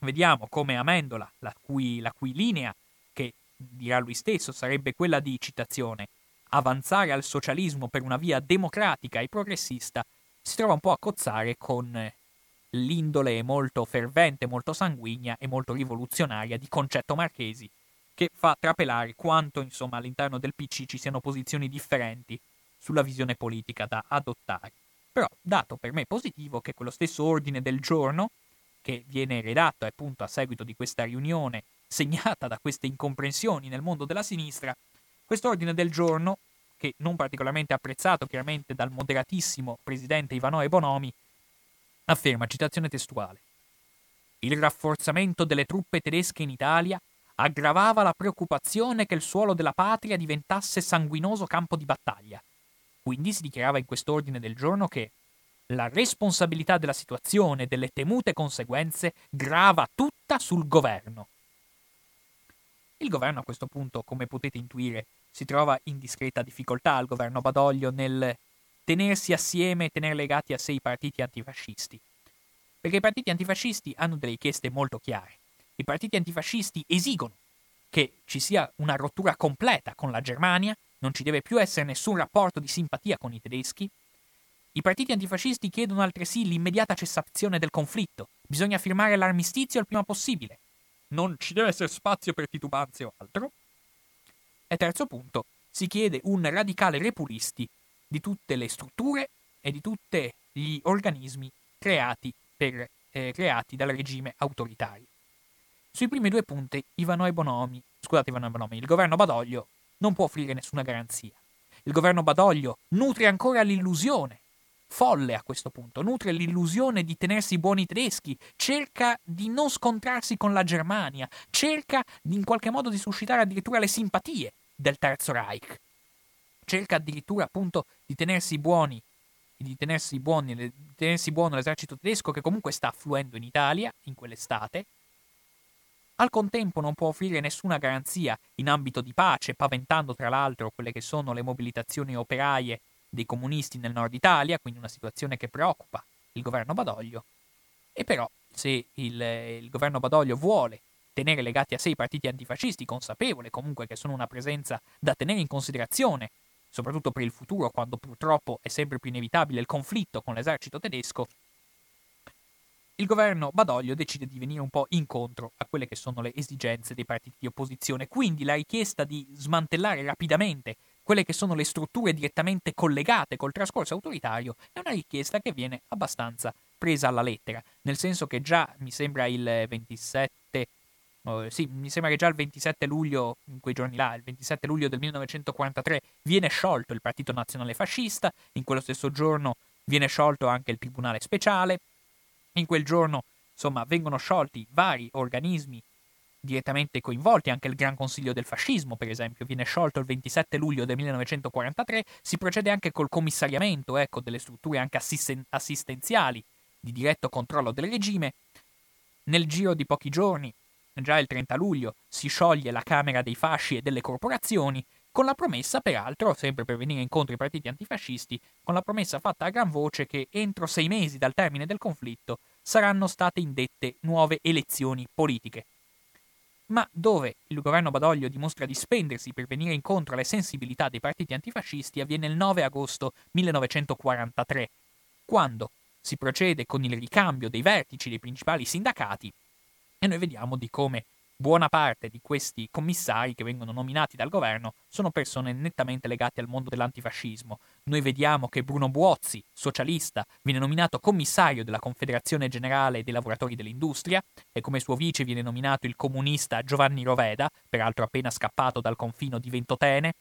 vediamo come Amendola, la cui, la cui linea, che dirà lui stesso, sarebbe quella di citazione, avanzare al socialismo per una via democratica e progressista, si trova un po' a cozzare con l'indole molto fervente, molto sanguigna e molto rivoluzionaria di Concetto Marchesi, che fa trapelare quanto insomma all'interno del PC ci siano posizioni differenti sulla visione politica da adottare. Però dato per me positivo che quello stesso ordine del giorno, che viene redatto appunto a seguito di questa riunione segnata da queste incomprensioni nel mondo della sinistra, questo ordine del giorno che non particolarmente apprezzato chiaramente dal moderatissimo presidente Ivanoe Bonomi, afferma, citazione testuale, il rafforzamento delle truppe tedesche in Italia aggravava la preoccupazione che il suolo della patria diventasse sanguinoso campo di battaglia. Quindi si dichiarava in quest'ordine del giorno che la responsabilità della situazione e delle temute conseguenze grava tutta sul governo. Il governo a questo punto, come potete intuire, si trova in discreta difficoltà al governo Badoglio nel tenersi assieme e tenere legati a sé i partiti antifascisti. Perché i partiti antifascisti hanno delle richieste molto chiare. I partiti antifascisti esigono che ci sia una rottura completa con la Germania, non ci deve più essere nessun rapporto di simpatia con i tedeschi. I partiti antifascisti chiedono altresì l'immediata cessazione del conflitto. Bisogna firmare l'armistizio il prima possibile. Non ci deve essere spazio per titubanze o altro. E terzo punto, si chiede un radicale repulisti di tutte le strutture e di tutti gli organismi creati, per, eh, creati dal regime autoritario. Sui primi due punti, Ivano Bonomi, scusate Ivano Bonomi, il governo Badoglio non può offrire nessuna garanzia. Il governo Badoglio nutre ancora l'illusione, folle a questo punto, nutre l'illusione di tenersi buoni tedeschi, cerca di non scontrarsi con la Germania, cerca in qualche modo di suscitare addirittura le simpatie del Terzo Reich. Cerca addirittura appunto di tenersi buoni, di tenersi, buoni, di tenersi buono l'esercito tedesco che comunque sta affluendo in Italia in quell'estate. Al contempo non può offrire nessuna garanzia in ambito di pace, paventando tra l'altro quelle che sono le mobilitazioni operaie dei comunisti nel nord Italia, quindi una situazione che preoccupa il governo Badoglio. E però, se il, il governo Badoglio vuole tenere legati a sé i partiti antifascisti, consapevole comunque che sono una presenza da tenere in considerazione, soprattutto per il futuro, quando purtroppo è sempre più inevitabile il conflitto con l'esercito tedesco, il governo Badoglio decide di venire un po' incontro a quelle che sono le esigenze dei partiti di opposizione. Quindi la richiesta di smantellare rapidamente quelle che sono le strutture direttamente collegate col trascorso autoritario è una richiesta che viene abbastanza presa alla lettera, nel senso che già mi sembra il 27 Uh, sì, mi sembra che già il 27 luglio, in quei giorni là, il 27 luglio del 1943, viene sciolto il Partito Nazionale Fascista, in quello stesso giorno viene sciolto anche il Tribunale Speciale, in quel giorno, insomma, vengono sciolti vari organismi direttamente coinvolti, anche il Gran Consiglio del Fascismo, per esempio, viene sciolto il 27 luglio del 1943, si procede anche col commissariamento ecco, delle strutture anche assisten- assistenziali di diretto controllo del regime. Nel giro di pochi giorni, già il 30 luglio, si scioglie la Camera dei Fasci e delle corporazioni, con la promessa, peraltro, sempre per venire incontro ai partiti antifascisti, con la promessa fatta a gran voce che entro sei mesi dal termine del conflitto saranno state indette nuove elezioni politiche. Ma dove il governo Badoglio dimostra di spendersi per venire incontro alle sensibilità dei partiti antifascisti avviene il 9 agosto 1943, quando si procede con il ricambio dei vertici dei principali sindacati e noi vediamo di come buona parte di questi commissari che vengono nominati dal governo sono persone nettamente legate al mondo dell'antifascismo. Noi vediamo che Bruno Buozzi, socialista, viene nominato commissario della Confederazione Generale dei Lavoratori dell'Industria e come suo vice viene nominato il comunista Giovanni Roveda, peraltro appena scappato dal confino di Ventotene.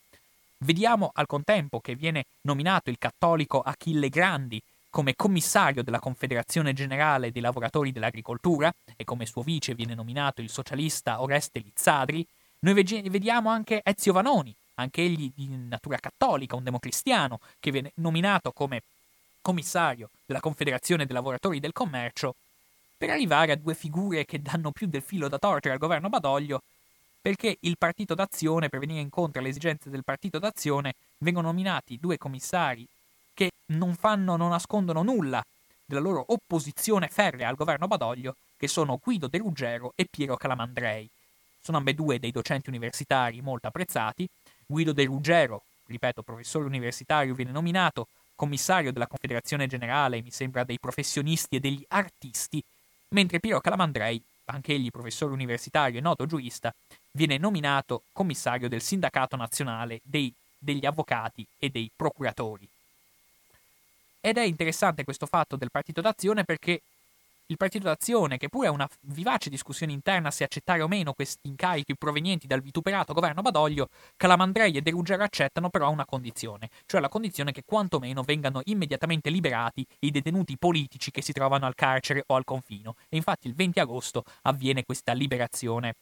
Vediamo al contempo che viene nominato il cattolico Achille Grandi, come commissario della Confederazione Generale dei Lavoratori dell'Agricoltura e come suo vice viene nominato il socialista Oreste Lizzadri, noi vediamo anche Ezio Vanoni, anche egli di natura cattolica, un democristiano, che viene nominato come commissario della Confederazione dei Lavoratori del Commercio, per arrivare a due figure che danno più del filo da torcere al governo Badoglio, perché il Partito d'Azione, per venire incontro alle esigenze del Partito d'Azione, vengono nominati due commissari che non fanno, non nascondono nulla della loro opposizione ferrea al governo Badoglio, che sono Guido De Ruggero e Piero Calamandrei. Sono ambedue dei docenti universitari molto apprezzati. Guido De Ruggero, ripeto, professore universitario, viene nominato commissario della Confederazione Generale, mi sembra, dei professionisti e degli artisti, mentre Piero Calamandrei, anche egli professore universitario e noto giurista, viene nominato commissario del Sindacato Nazionale dei, degli Avvocati e dei Procuratori. Ed è interessante questo fatto del Partito d'Azione perché il Partito d'Azione, che pure ha una vivace discussione interna se accettare o meno questi incarichi provenienti dal vituperato governo Badoglio, Calamandrei e De Ruggero accettano però una condizione, cioè la condizione che quantomeno vengano immediatamente liberati i detenuti politici che si trovano al carcere o al confino. E infatti il 20 agosto avviene questa liberazione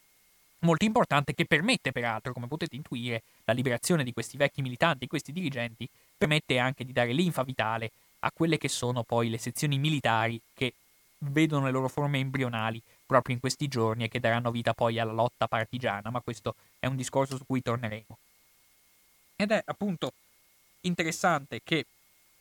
molto importante che permette peraltro, come potete intuire, la liberazione di questi vecchi militanti, questi dirigenti, permette anche di dare linfa vitale a quelle che sono poi le sezioni militari che vedono le loro forme embrionali proprio in questi giorni e che daranno vita poi alla lotta partigiana, ma questo è un discorso su cui torneremo. Ed è appunto interessante che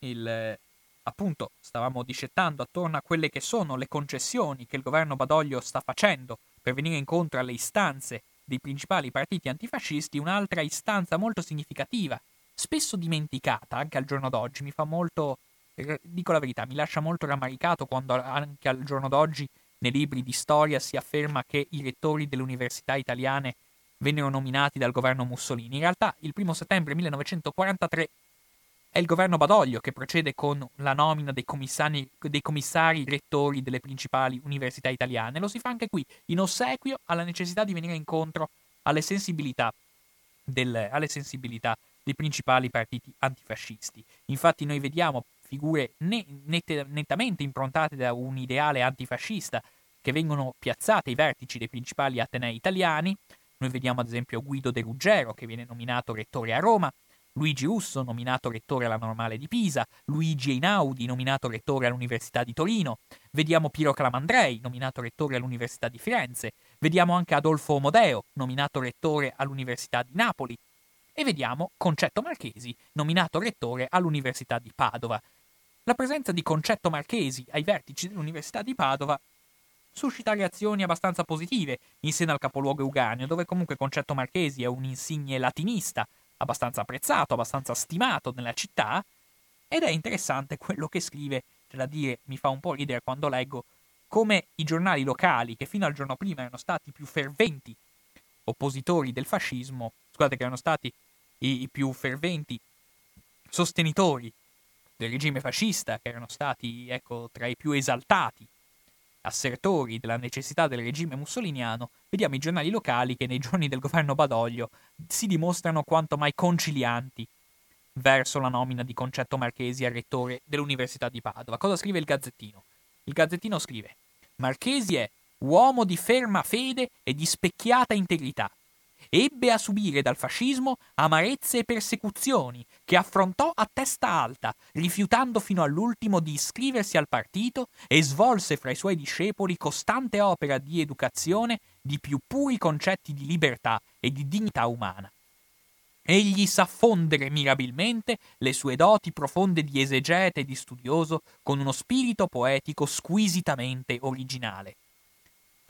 il appunto stavamo discettando attorno a quelle che sono le concessioni che il governo Badoglio sta facendo per venire incontro alle istanze dei principali partiti antifascisti, un'altra istanza molto significativa, spesso dimenticata anche al giorno d'oggi, mi fa molto dico la verità, mi lascia molto rammaricato quando anche al giorno d'oggi nei libri di storia si afferma che i rettori delle università italiane vennero nominati dal governo Mussolini. In realtà il 1 settembre 1943 è il governo Badoglio che procede con la nomina dei commissari, dei commissari rettori delle principali università italiane. Lo si fa anche qui, in ossequio alla necessità di venire incontro alle sensibilità, del, alle sensibilità dei principali partiti antifascisti. Infatti noi vediamo figure ne- nette- nettamente improntate da un ideale antifascista che vengono piazzate ai vertici dei principali atenei italiani. Noi vediamo ad esempio Guido De Ruggero che viene nominato rettore a Roma, Luigi Usso nominato rettore alla Normale di Pisa, Luigi Einaudi nominato rettore all'Università di Torino, vediamo Piero Calamandrei nominato rettore all'Università di Firenze, vediamo anche Adolfo Omodeo nominato rettore all'Università di Napoli e vediamo Concetto Marchesi nominato rettore all'Università di Padova. La presenza di Concetto Marchesi ai vertici dell'Università di Padova suscita reazioni abbastanza positive in seno al capoluogo euganeo, dove comunque Concetto Marchesi è un insigne latinista, abbastanza apprezzato, abbastanza stimato nella città, ed è interessante quello che scrive, c'è da dire, mi fa un po' ridere quando leggo come i giornali locali, che fino al giorno prima erano stati più ferventi oppositori del fascismo, scusate che erano stati i, i più ferventi sostenitori del regime fascista, che erano stati ecco, tra i più esaltati assertori della necessità del regime mussoliniano, vediamo i giornali locali che nei giorni del governo Badoglio si dimostrano quanto mai concilianti verso la nomina di Concetto Marchesi a rettore dell'Università di Padova. Cosa scrive il Gazzettino? Il Gazzettino scrive: Marchesi è uomo di ferma fede e di specchiata integrità. Ebbe a subire dal fascismo amarezze e persecuzioni, che affrontò a testa alta, rifiutando fino all'ultimo di iscriversi al partito e svolse fra i suoi discepoli costante opera di educazione di più puri concetti di libertà e di dignità umana. Egli sa fondere mirabilmente le sue doti profonde di esegete e di studioso con uno spirito poetico squisitamente originale.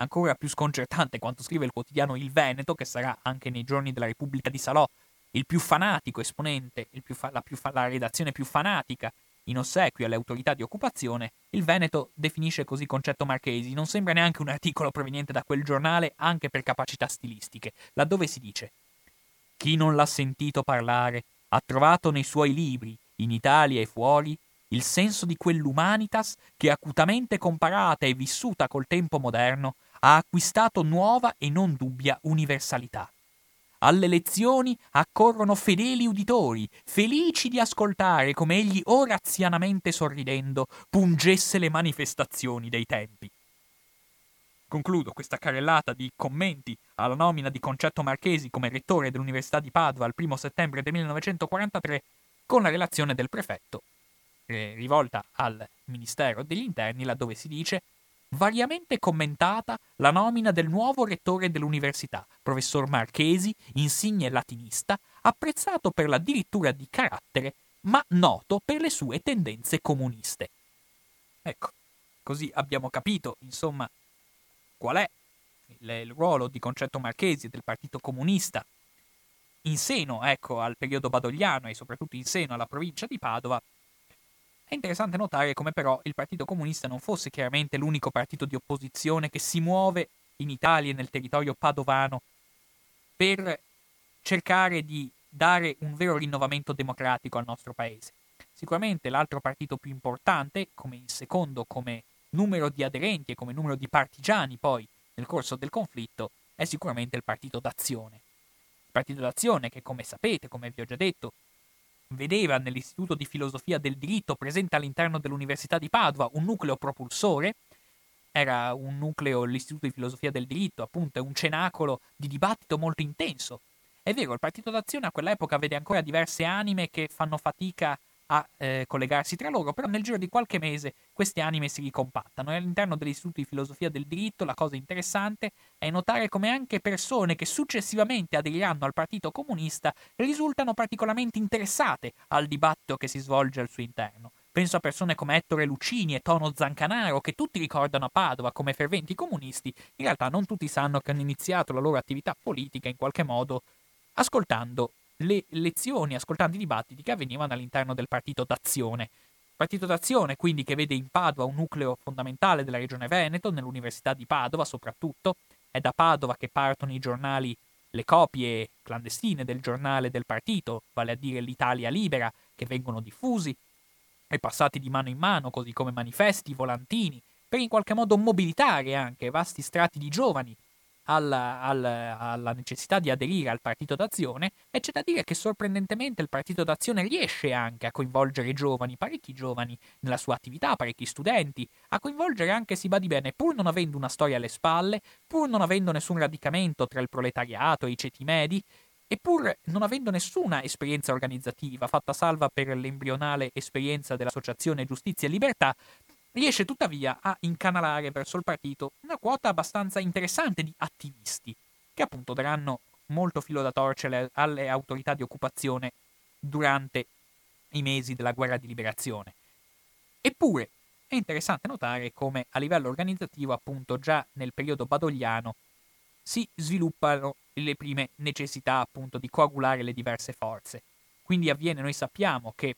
Ancora più sconcertante quanto scrive il quotidiano Il Veneto, che sarà anche nei giorni della Repubblica di Salò il più fanatico esponente, più fa- la, più fa- la redazione più fanatica in ossequio alle autorità di occupazione, il Veneto definisce così Concetto Marchesi. Non sembra neanche un articolo proveniente da quel giornale, anche per capacità stilistiche, laddove si dice chi non l'ha sentito parlare ha trovato nei suoi libri, in Italia e fuori, il senso di quell'umanitas che, acutamente comparata e vissuta col tempo moderno, ha acquistato nuova e non dubbia universalità. Alle lezioni accorrono fedeli uditori, felici di ascoltare come egli orazianamente sorridendo pungesse le manifestazioni dei tempi. Concludo questa carrellata di commenti alla nomina di Concetto Marchesi come rettore dell'Università di Padova il 1 settembre del 1943 con la relazione del prefetto, eh, rivolta al Ministero degli Interni, laddove si dice variamente commentata la nomina del nuovo rettore dell'università, professor Marchesi, insigne latinista, apprezzato per la dirittura di carattere, ma noto per le sue tendenze comuniste. Ecco, così abbiamo capito, insomma, qual è il, ruolo di Concetto Marchesi e del Partito Comunista in seno ecco, al periodo badogliano e soprattutto in seno alla provincia di Padova, è interessante notare come però il Partito Comunista non fosse chiaramente l'unico partito di opposizione che si muove in Italia e nel territorio padovano per cercare di dare un vero rinnovamento democratico al nostro paese. Sicuramente l'altro partito più importante, come il secondo come numero di aderenti e come numero di partigiani poi nel corso del conflitto è sicuramente il Partito d'Azione. Il Partito d'Azione che, come sapete, come vi ho già detto, vedeva nell'Istituto di Filosofia del Diritto presente all'interno dell'Università di Padova un nucleo propulsore, era un nucleo, l'Istituto di Filosofia del Diritto, appunto, è un cenacolo di dibattito molto intenso. È vero, il Partito d'Azione a quell'epoca vede ancora diverse anime che fanno fatica a eh, collegarsi tra loro, però nel giro di qualche mese queste anime si ricompattano e all'interno dell'Istituto di Filosofia del Diritto la cosa interessante è notare come anche persone che successivamente aderiranno al Partito Comunista risultano particolarmente interessate al dibattito che si svolge al suo interno. Penso a persone come Ettore Lucini e Tono Zancanaro, che tutti ricordano a Padova come ferventi comunisti, in realtà non tutti sanno che hanno iniziato la loro attività politica in qualche modo ascoltando le lezioni, ascoltando i dibattiti che avvenivano all'interno del Partito d'Azione. Partito d'Azione, quindi, che vede in Padova un nucleo fondamentale della regione Veneto, nell'Università di Padova soprattutto. È da Padova che partono i giornali, le copie clandestine del giornale del partito, vale a dire l'Italia Libera, che vengono diffusi e passati di mano in mano, così come manifesti, volantini, per in qualche modo mobilitare anche vasti strati di giovani alla, alla, alla, necessità di aderire al partito d'azione e c'è da dire che sorprendentemente il partito d'azione riesce anche a coinvolgere giovani, parecchi giovani nella sua attività, parecchi studenti, a coinvolgere anche, si badi bene, pur non avendo una storia alle spalle, pur non avendo nessun radicamento tra il proletariato e i ceti medi, e pur non avendo nessuna esperienza organizzativa, fatta salva per l'embrionale esperienza dell'Associazione Giustizia e Libertà, riesce tuttavia a incanalare verso il partito una quota abbastanza interessante di attivisti, che appunto daranno molto filo da torcere alle autorità di occupazione durante i mesi della guerra di liberazione. Eppure, è interessante notare come a livello organizzativo, appunto, già nel periodo badogliano si sviluppano le prime necessità, appunto, di coagulare le diverse forze. Quindi avviene, noi sappiamo che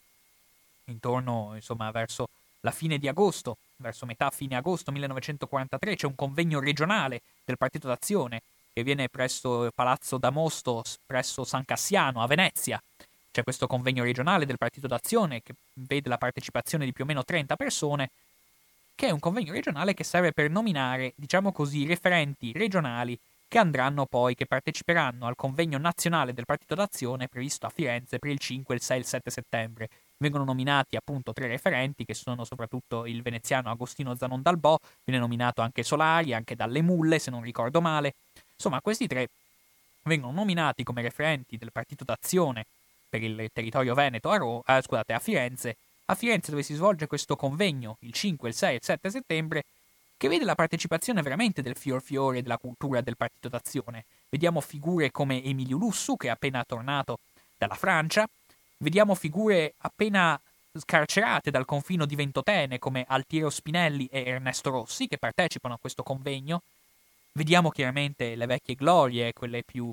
intorno, insomma, verso la fine di agosto, verso metà fine agosto 1943, c'è un convegno regionale del Partito d'Azione che viene presso Palazzo Damosto, presso San Cassiano, a Venezia. C'è questo convegno regionale del Partito d'Azione che vede la partecipazione di più o meno 30 persone, che è un convegno regionale che serve per nominare, diciamo così, referenti regionali che andranno poi, che parteciperanno al convegno nazionale del Partito d'Azione previsto a Firenze per il 5, il 6 e il 7 settembre. Vengono nominati appunto tre referenti che sono soprattutto il veneziano Agostino Zanon Dalbò, viene nominato anche Solari, anche dalle Mulle se non ricordo male, Insomma, questi tre vengono nominati come referenti del Partito d'Azione per il territorio veneto a, Ro- eh, scusate, a Firenze, a Firenze dove si svolge questo convegno il 5, il 6 e il 7 settembre, che vede la partecipazione veramente del fior fiore della cultura del Partito d'Azione. Vediamo figure come Emilio Lussu, che è appena tornato dalla Francia, vediamo figure appena scarcerate dal confino di Ventotene come Altiero Spinelli e Ernesto Rossi, che partecipano a questo convegno, Vediamo chiaramente le vecchie glorie, quelle più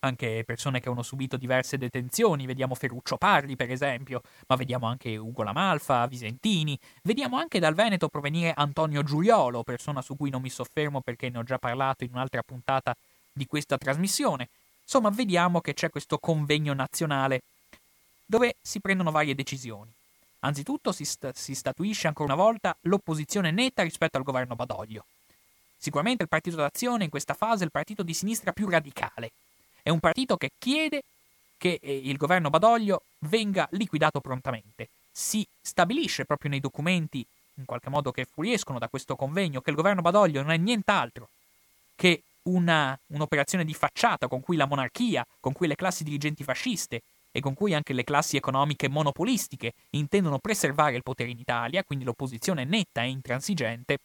anche persone che hanno subito diverse detenzioni, vediamo Ferruccio Parri per esempio, ma vediamo anche Ugo Lamalfa, Visentini, vediamo anche dal Veneto provenire Antonio Giuliolo, persona su cui non mi soffermo perché ne ho già parlato in un'altra puntata di questa trasmissione. Insomma, vediamo che c'è questo convegno nazionale dove si prendono varie decisioni. Anzitutto si, st- si statuisce ancora una volta l'opposizione netta rispetto al governo Badoglio. Sicuramente il Partito d'Azione in questa fase è il partito di sinistra più radicale. È un partito che chiede che eh, il governo Badoglio venga liquidato prontamente. Si stabilisce proprio nei documenti, in qualche modo che fuoriescono da questo convegno, che il governo Badoglio non è nient'altro che una, un'operazione di facciata con cui la monarchia, con cui le classi dirigenti fasciste e con cui anche le classi economiche monopolistiche intendono preservare il potere in Italia, quindi l'opposizione netta e intransigente,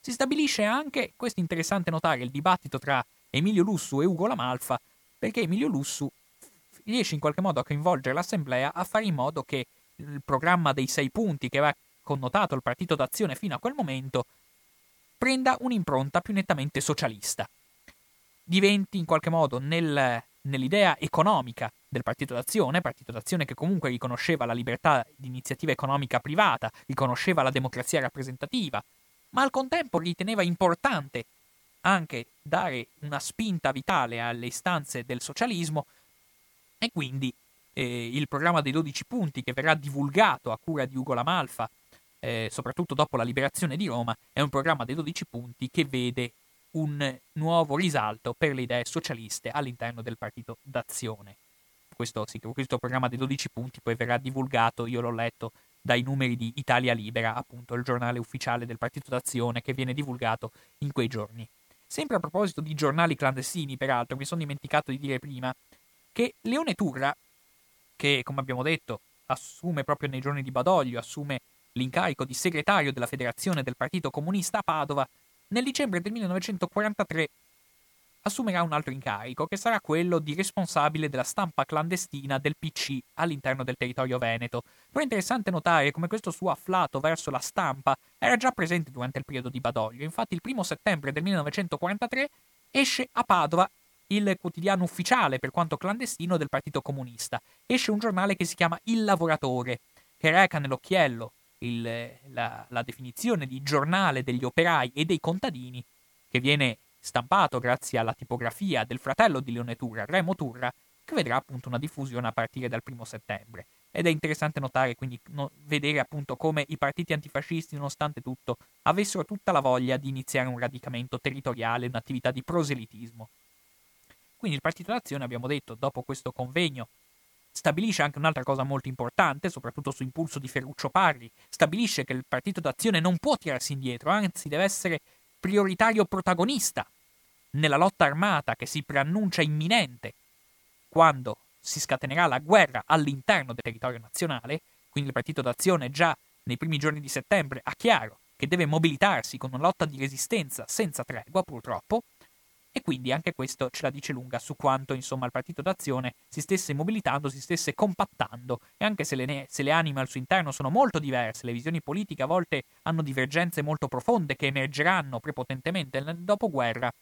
si stabilisce anche, questo è interessante notare, il dibattito tra Emilio Lussu e Ugo Lamalfa, perché Emilio Lussu riesce in qualche modo a coinvolgere l'Assemblea a fare in modo che il programma dei sei punti che aveva connotato il partito d'azione fino a quel momento prenda un'impronta più nettamente socialista. Diventi in qualche modo nel, nell'idea economica del partito d'azione, partito d'azione che comunque riconosceva la libertà di iniziativa economica privata, riconosceva la democrazia rappresentativa, ma al contempo riteneva importante anche dare una spinta vitale alle istanze del socialismo e quindi eh, il programma dei 12 punti che verrà divulgato a cura di Ugo Lamalfa, eh, soprattutto dopo la liberazione di Roma, è un programma dei 12 punti che vede un nuovo risalto per le idee socialiste all'interno del partito d'azione. Questo, sì, questo programma dei 12 punti poi verrà divulgato, io l'ho letto dai numeri di Italia Libera, appunto il giornale ufficiale del Partito d'Azione che viene divulgato in quei giorni. Sempre a proposito di giornali clandestini, peraltro, mi sono dimenticato di dire prima che Leone Turra, che come abbiamo detto assume proprio nei giorni di Badoglio, assume l'incarico di segretario della Federazione del Partito Comunista a Padova, nel dicembre del 1943 assumerà un altro incarico, che sarà quello di responsabile della stampa clandestina del PC all'interno del territorio veneto. Però è interessante notare come questo suo afflato verso la stampa era già presente durante il periodo di Badoglio. Infatti il primo settembre del 1943 esce a Padova il quotidiano ufficiale, per quanto clandestino, del Partito Comunista. Esce un giornale che si chiama Il Lavoratore, che reca nell'occhiello il, la, la definizione di giornale degli operai e dei contadini, che viene stampato grazie alla tipografia del fratello di Leone Turra, Remo Turra, che vedrà appunto una diffusione a partire dal primo settembre. Ed è interessante notare quindi no, vedere appunto come i partiti antifascisti, nonostante tutto, avessero tutta la voglia di iniziare un radicamento territoriale, un'attività di proselitismo. Quindi il Partito d'Azione, abbiamo detto, dopo questo convegno, stabilisce anche un'altra cosa molto importante, soprattutto su impulso di Ferruccio Parri, stabilisce che il Partito d'Azione non può tirarsi indietro, anzi deve essere prioritario protagonista nella lotta armata che si preannuncia imminente quando si scatenerà la guerra all'interno del territorio nazionale, quindi il Partito d'Azione già nei primi giorni di settembre ha chiaro che deve mobilitarsi con una lotta di resistenza senza tregua, purtroppo, E quindi anche questo ce la dice lunga su quanto insomma il Partito d'Azione si stesse mobilitando, si stesse compattando e anche se le, se le anime al suo interno sono molto diverse, le visioni politiche a volte hanno divergenze molto profonde che emergeranno prepotentemente nel dopoguerra,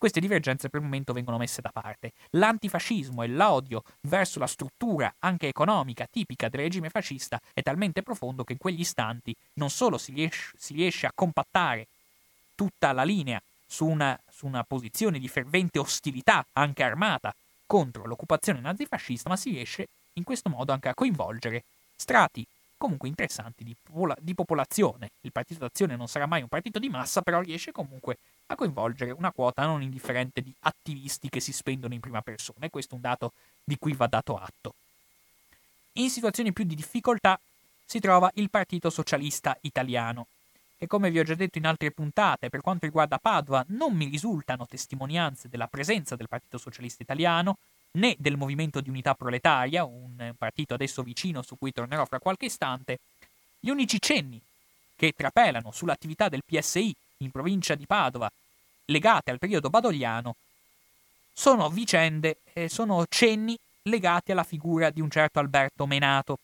queste divergenze per il momento vengono messe da parte. L'antifascismo e l'odio verso la struttura anche economica tipica del regime fascista è talmente profondo che in quegli istanti non solo si riesce, si riesce a compattare tutta la linea su una, su una posizione di fervente ostilità, anche armata, contro l'occupazione nazifascista, ma si riesce in questo modo anche a coinvolgere strati comunque interessanti di, popola- di, popolazione. Il partito d'azione non sarà mai un partito di massa, però riesce comunque a coinvolgere una quota non indifferente di attivisti che si spendono in prima persona e questo è un dato di cui va dato atto. In situazioni più di difficoltà si trova il Partito Socialista Italiano, e come vi ho già detto in altre puntate, per quanto riguarda Padova, non mi risultano testimonianze della presenza del Partito Socialista Italiano, né del Movimento di Unità Proletaria, un partito adesso vicino su cui tornerò fra qualche istante. Gli unici cenni che trapelano sull'attività del PSI in provincia di Padova, legate al periodo badogliano, sono vicende, eh, sono cenni legati alla figura di un certo Alberto Menato.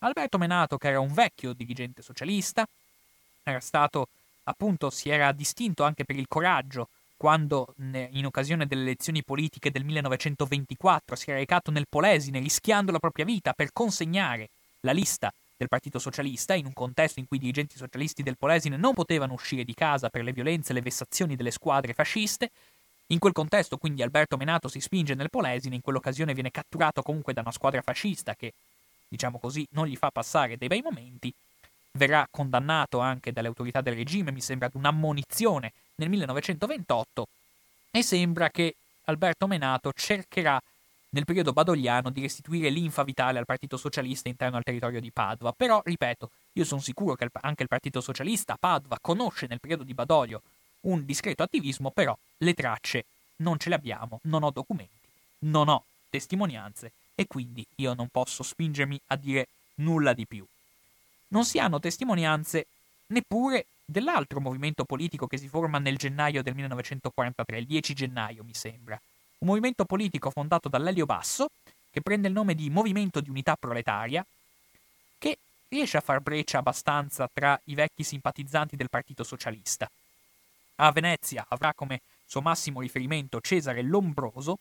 Alberto Menato, che era un vecchio dirigente socialista, era stato appunto si era distinto anche per il coraggio quando in occasione delle elezioni politiche del 1924 si era recato nel Polesine rischiando la propria vita per consegnare la lista del Partito Socialista in un contesto in cui i dirigenti socialisti del Polesine non potevano uscire di casa per le violenze e le vessazioni delle squadre fasciste. In quel contesto quindi Alberto Menato si spinge nel Polesine, in quell'occasione viene catturato comunque da una squadra fascista che, diciamo così, non gli fa passare dei bei momenti verrà condannato anche dalle autorità del regime, mi sembra ad un'ammonizione nel 1928 e sembra che Alberto Menato cercherà nel periodo badogliano di restituire l'infa vitale al Partito Socialista interno al territorio di Padova. Però, ripeto, io sono sicuro che anche il Partito Socialista a Padova conosce nel periodo di Badoglio un discreto attivismo, però le tracce non ce le abbiamo, non ho documenti, non ho testimonianze e quindi io non posso spingermi a dire nulla di più non si hanno testimonianze neppure dell'altro movimento politico che si forma nel gennaio del 1943, il 10 gennaio mi sembra. Un movimento politico fondato da Lelio Basso, che prende il nome di Movimento di Unità Proletaria, che riesce a far breccia abbastanza tra i vecchi simpatizzanti del Partito Socialista. A Venezia avrà come suo massimo riferimento Cesare Lombroso,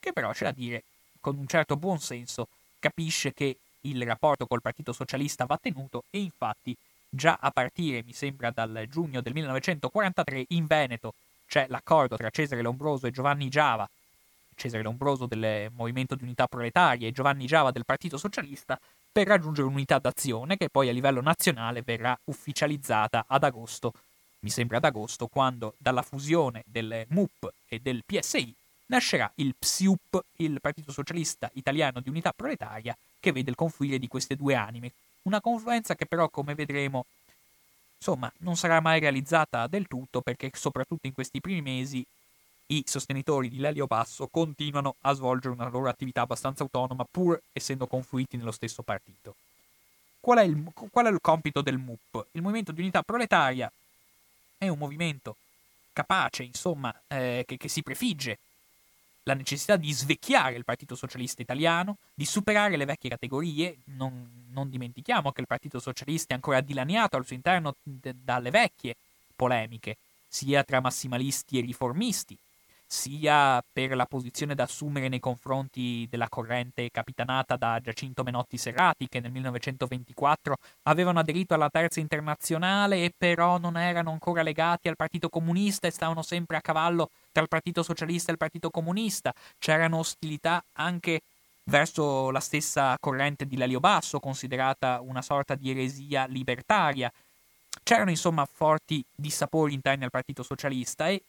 che però c'è da dire, con un certo buon senso, capisce che il rapporto col Partito Socialista va tenuto e infatti già a partire, mi sembra, dal giugno del 1943 in Veneto c'è l'accordo tra Cesare Lombroso e Giovanni Giava, Cesare Lombroso del Movimento di Unità Proletaria e Giovanni Giava del Partito Socialista, per raggiungere un'unità d'azione che poi a livello nazionale verrà ufficializzata ad agosto, mi sembra ad agosto, quando dalla fusione del MUP e del PSI nascerà il PSIUP, il Partito Socialista Italiano di Unità Proletaria, che vede il confluire di queste due anime. Una confluenza che però, come vedremo, insomma, non sarà mai realizzata del tutto perché soprattutto in questi primi mesi i sostenitori di Lelio Basso continuano a svolgere una loro attività abbastanza autonoma pur essendo confluiti nello stesso partito. Qual è il, qual è il compito del MUP? Il Movimento di Unità Proletaria è un movimento capace, insomma, eh, che, che si prefigge la necessità di svecchiare il Partito Socialista Italiano, di superare le vecchie categorie. Non, non dimentichiamo che il Partito Socialista è ancora dilaniato al suo interno d- dalle vecchie polemiche, sia tra massimalisti e riformisti, sia per la posizione da assumere nei confronti della corrente capitanata da Giacinto Menotti Serrati, che nel 1924 avevano aderito alla Terza Internazionale e però non erano ancora legati al Partito Comunista e stavano sempre a cavallo tra il Partito Socialista e il Partito Comunista. C'erano ostilità anche verso la stessa corrente di Lelio Basso, considerata una sorta di eresia libertaria. C'erano insomma forti dissapori interni al Partito Socialista e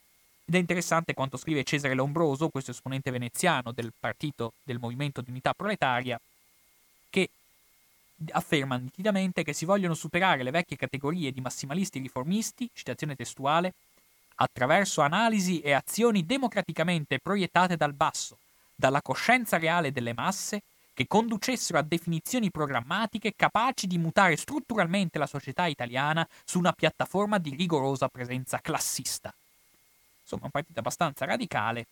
ed è interessante quanto scrive Cesare Lombroso, questo esponente veneziano del partito del Movimento di Unità Proletaria, che afferma nitidamente che si vogliono superare le vecchie categorie di massimalisti riformisti, citazione testuale, attraverso analisi e azioni democraticamente proiettate dal basso, dalla coscienza reale delle masse, che conducessero a definizioni programmatiche capaci di mutare strutturalmente la società italiana su una piattaforma di rigorosa presenza classista. Insomma, un partito abbastanza radicale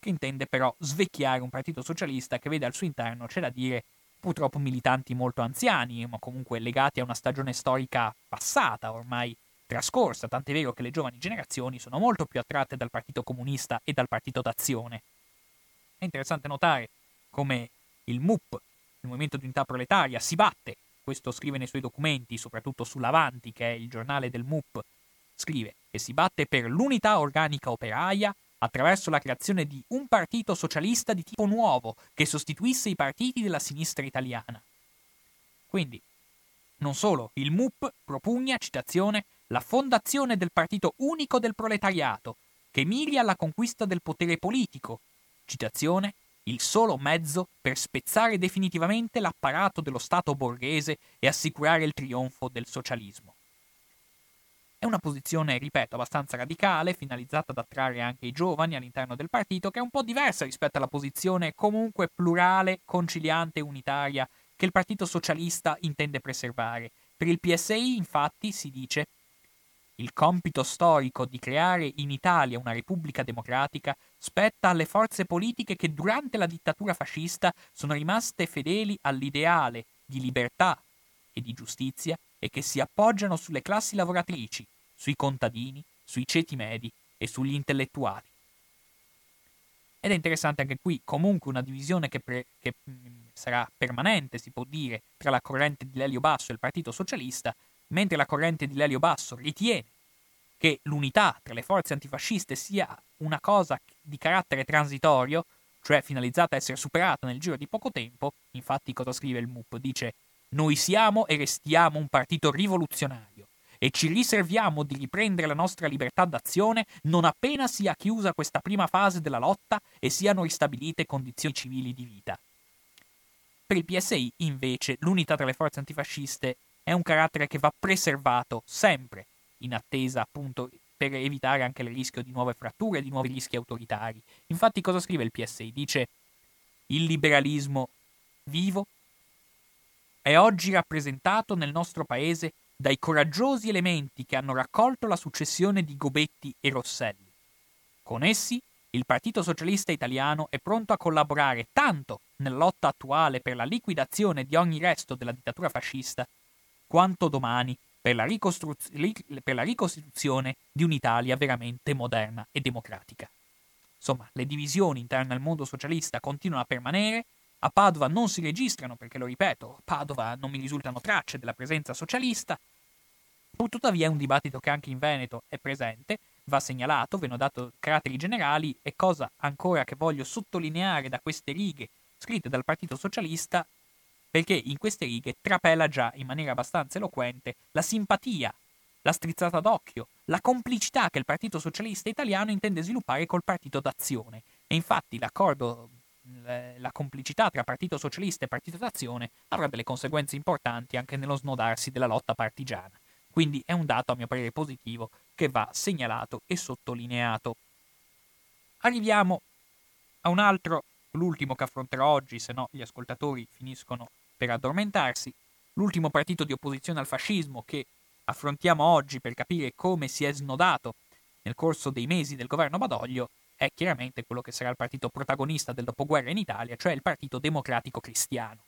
che intende però svecchiare un partito socialista che vede al suo interno, c'è da dire, purtroppo militanti molto anziani, ma comunque legati a una stagione storica passata, ormai trascorsa, tant'è vero che le giovani generazioni sono molto più attratte dal Partito Comunista e dal Partito d'Azione. È interessante notare come il MUP, il Movimento di Unità Proletaria, si batte, questo scrive nei suoi documenti, soprattutto sull'Avanti, che è il giornale del MUP, scrive che si batte per l'unità organica operaia attraverso la creazione di un partito socialista di tipo nuovo che sostituisse i partiti della sinistra italiana. Quindi, non solo, il MUP propugna, citazione, la fondazione del partito unico del proletariato, che miri alla conquista del potere politico, citazione, il solo mezzo per spezzare definitivamente l'apparato dello Stato borghese e assicurare il trionfo del socialismo. È una posizione, ripeto, abbastanza radicale, finalizzata ad attrarre anche i giovani all'interno del partito, che è un po' diversa rispetto alla posizione comunque plurale, conciliante e unitaria che il Partito Socialista intende preservare. Per il PSI, infatti, si dice il compito storico di creare in Italia una repubblica democratica spetta alle forze politiche che durante la dittatura fascista sono rimaste fedeli all'ideale di libertà e di giustizia e che si appoggiano sulle classi lavoratrici, sui contadini, sui ceti medi e sugli intellettuali. Ed è interessante anche qui comunque una divisione che, pre- che mm, sarà permanente, si può dire, tra la corrente di Lelio Basso e il Partito Socialista, mentre la corrente di Lelio Basso ritiene che l'unità tra le forze antifasciste sia una cosa di carattere transitorio, cioè finalizzata a essere superata nel giro di poco tempo, infatti cosa scrive il MUP? Dice noi siamo e restiamo un partito rivoluzionario e ci riserviamo di riprendere la nostra libertà d'azione non appena sia chiusa questa prima fase della lotta e siano ristabilite condizioni civili di vita. Per il PSI, invece, l'unità tra le forze antifasciste è un carattere che va preservato sempre, in attesa appunto per evitare anche il rischio di nuove fratture, di nuovi rischi autoritari. Infatti cosa scrive il PSI? Dice il liberalismo vivo è oggi rappresentato nel nostro paese dai coraggiosi elementi che hanno raccolto la successione di Gobetti e Rosselli. Con essi, il Partito Socialista Italiano è pronto a collaborare tanto nella lotta attuale per la liquidazione di ogni resto della dittatura fascista, quanto domani per la, ricostruz- per la ricostituzione di un'Italia veramente moderna e democratica. Insomma, le divisioni interne al mondo socialista continuano a permanere a Padova non si registrano, perché lo ripeto, a Padova non mi risultano tracce della presenza socialista. Tuttavia è un dibattito che anche in Veneto è presente, va segnalato, ve ne ho dato caratteri generali e cosa ancora che voglio sottolineare da queste righe scritte dal Partito Socialista, perché in queste righe trapela già in maniera abbastanza eloquente la simpatia, la strizzata d'occhio, la complicità che il Partito Socialista Italiano intende sviluppare col Partito d'Azione. E infatti l'accordo la complicità tra Partito Socialista e Partito d'Azione avrà delle conseguenze importanti anche nello snodarsi della lotta partigiana. Quindi è un dato, a mio parere, positivo che va segnalato e sottolineato. Arriviamo a un altro, l'ultimo che affronterò oggi, se no gli ascoltatori finiscono per addormentarsi, l'ultimo partito di opposizione al fascismo che affrontiamo oggi per capire come si è snodato nel corso dei mesi del governo Badoglio è chiaramente quello che sarà il partito protagonista del dopoguerra in Italia, cioè il Partito Democratico Cristiano.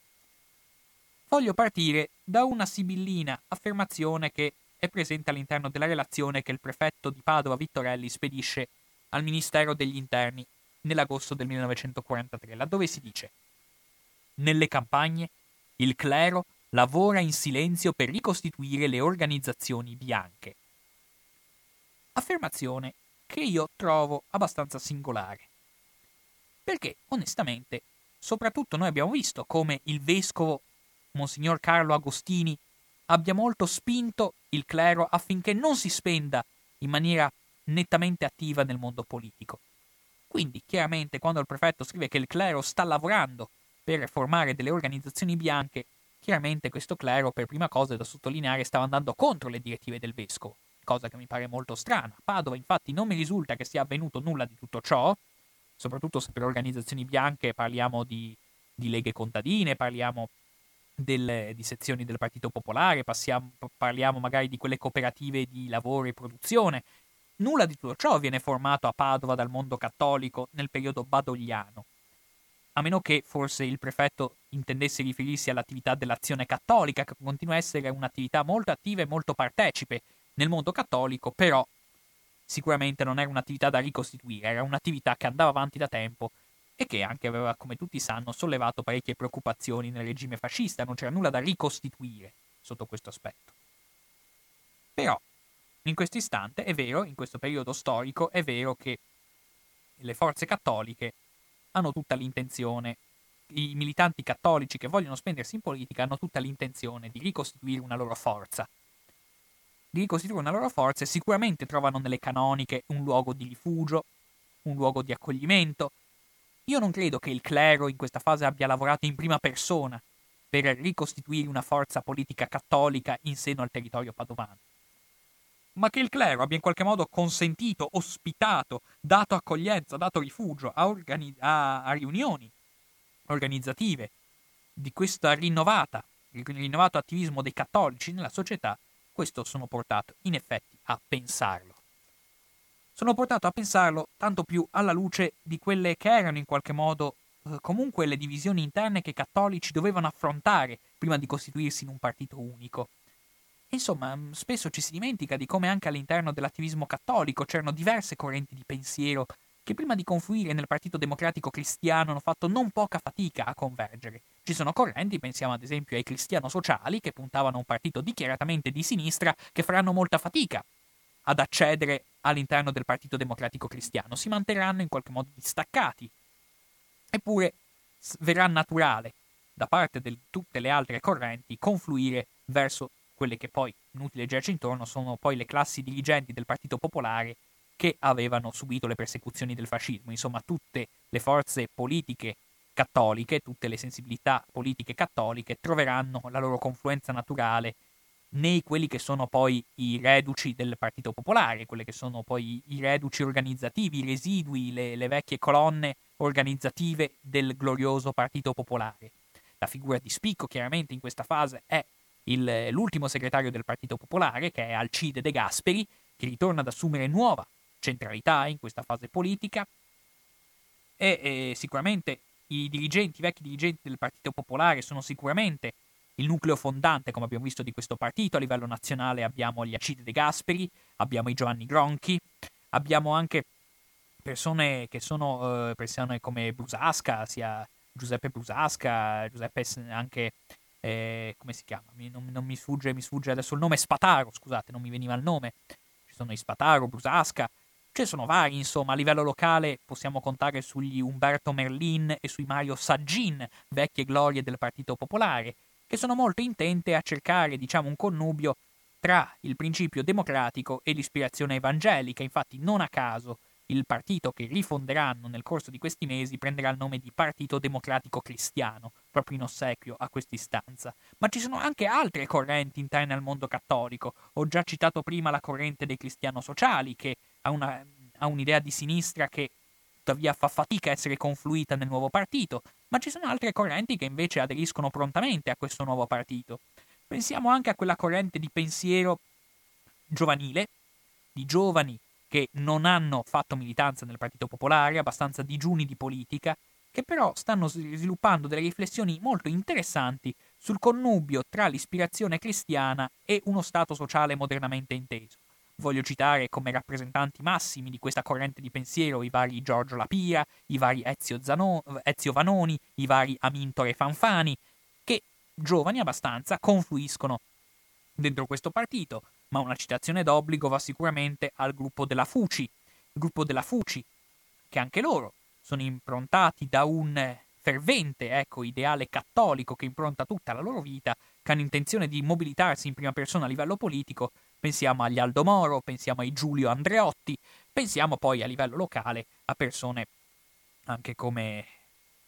Voglio partire da una sibillina affermazione che è presente all'interno della relazione che il prefetto di Padova Vittorelli spedisce al Ministero degli Interni nell'agosto del 1943, laddove si dice Nelle campagne il clero lavora in silenzio per ricostituire le organizzazioni bianche. Affermazione che io trovo abbastanza singolare. Perché, onestamente, soprattutto noi abbiamo visto come il vescovo Monsignor Carlo Agostini abbia molto spinto il clero affinché non si spenda in maniera nettamente attiva nel mondo politico. Quindi, chiaramente, quando il prefetto scrive che il clero sta lavorando per formare delle organizzazioni bianche, chiaramente questo clero, per prima cosa da sottolineare, stava andando contro le direttive del vescovo cosa che mi pare molto strana. A Padova infatti non mi risulta che sia avvenuto nulla di tutto ciò, soprattutto se per organizzazioni bianche parliamo di, di leghe contadine, parliamo delle, di sezioni del Partito Popolare, passiamo, parliamo magari di quelle cooperative di lavoro e produzione. nulla di tutto ciò viene formato a Padova dal mondo cattolico nel periodo badogliano. A meno che forse il prefetto intendesse riferirsi all'attività dell'azione cattolica, che continua a essere un'attività molto attiva e molto partecipe nel mondo cattolico, però sicuramente non era un'attività da ricostituire, era un'attività che andava avanti da tempo e che anche aveva, come tutti sanno, sollevato parecchie preoccupazioni nel regime fascista, non c'era nulla da ricostituire sotto questo aspetto. Però, in questo istante, è vero, in questo periodo storico, è vero che le forze cattoliche hanno tutta l'intenzione, i militanti cattolici che vogliono spendersi in politica hanno tutta l'intenzione di ricostituire una loro forza. Di ricostituire una loro forza e sicuramente trovano nelle canoniche un luogo di rifugio, un luogo di accoglimento, io non credo che il clero in questa fase abbia lavorato in prima persona per ricostituire una forza politica cattolica in seno al territorio padovano, ma che il clero abbia in qualche modo consentito, ospitato, dato accoglienza, dato rifugio a, organi- a, a riunioni organizzative di questo rinnovato attivismo dei cattolici nella società, questo sono portato in effetti a pensarlo sono portato a pensarlo tanto più alla luce di quelle che erano in qualche modo eh, comunque le divisioni interne che i cattolici dovevano affrontare prima di costituirsi in un partito unico. Insomma, mm, spesso ci si dimentica di come anche all'interno dell'attivismo cattolico c'erano diverse correnti di pensiero che prima di confluire nel Partito Democratico Cristiano hanno fatto non poca fatica a convergere. Ci sono correnti, pensiamo ad esempio ai cristiano-sociali, che puntavano a un partito dichiaratamente di sinistra, che faranno molta fatica ad accedere all'interno del Partito Democratico Cristiano, si manterranno in qualche modo distaccati. Eppure verrà naturale da parte di tutte le altre correnti confluire verso quelle che poi, inutile leggerci intorno, sono poi le classi dirigenti del Partito Popolare che avevano subito le persecuzioni del fascismo. Insomma, tutte le forze politiche cattoliche, tutte le sensibilità politiche cattoliche troveranno la loro confluenza naturale né quelli che sono poi i reduci del Partito Popolare, quelli che sono poi i reduci organizzativi, i residui, le, le vecchie colonne organizzative del glorioso Partito Popolare. La figura di spicco chiaramente in questa fase è il, l'ultimo segretario del Partito Popolare, che è Alcide De Gasperi, che ritorna ad assumere nuova centralità in questa fase politica e, e sicuramente i dirigenti, i vecchi dirigenti del Partito Popolare sono sicuramente il nucleo fondante, come abbiamo visto, di questo partito. A livello nazionale abbiamo gli Acide De Gasperi, abbiamo i Giovanni Gronchi, abbiamo anche persone che sono eh, persone come Brusasca, sia Giuseppe Brusasca, Giuseppe anche eh, come si chiama? Mi, non, non, mi sfugge, mi sfugge adesso il nome Spataro, scusate, non mi veniva il nome. Ci sono i Spataro, Brusasca, ce ne sono vari, insomma, a livello locale possiamo contare sugli Umberto Merlin e sui Mario Saggin, vecchie glorie del Partito Popolare, che sono molto intente a cercare, diciamo, un connubio tra il principio democratico e l'ispirazione evangelica. Infatti, non a caso, il partito che rifonderanno nel corso di questi mesi prenderà il nome di Partito Democratico Cristiano, proprio in ossequio a quest'istanza. Ma ci sono anche altre correnti interne al mondo cattolico. Ho già citato prima la corrente dei cristiano-sociali, che ha, una, ha un'idea di sinistra che tuttavia fa fatica a essere confluita nel nuovo partito, ma ci sono altre correnti che invece aderiscono prontamente a questo nuovo partito. Pensiamo anche a quella corrente di pensiero giovanile, di giovani che non hanno fatto militanza nel Partito Popolare, abbastanza digiuni di politica, che però stanno sviluppando delle riflessioni molto interessanti sul connubio tra l'ispirazione cristiana e uno Stato sociale modernamente inteso. Voglio citare come rappresentanti massimi di questa corrente di pensiero i vari Giorgio Lapira, i vari Ezio, Zano, Ezio Vanoni, i vari Amintore Fanfani, che giovani abbastanza confluiscono dentro questo partito, ma una citazione d'obbligo va sicuramente al gruppo della FUCI, il gruppo della FUCI, che anche loro sono improntati da un fervente ecco, ideale cattolico che impronta tutta la loro vita, che hanno intenzione di mobilitarsi in prima persona a livello politico Pensiamo agli Aldo Moro, pensiamo ai Giulio Andreotti, pensiamo poi a livello locale a persone anche come,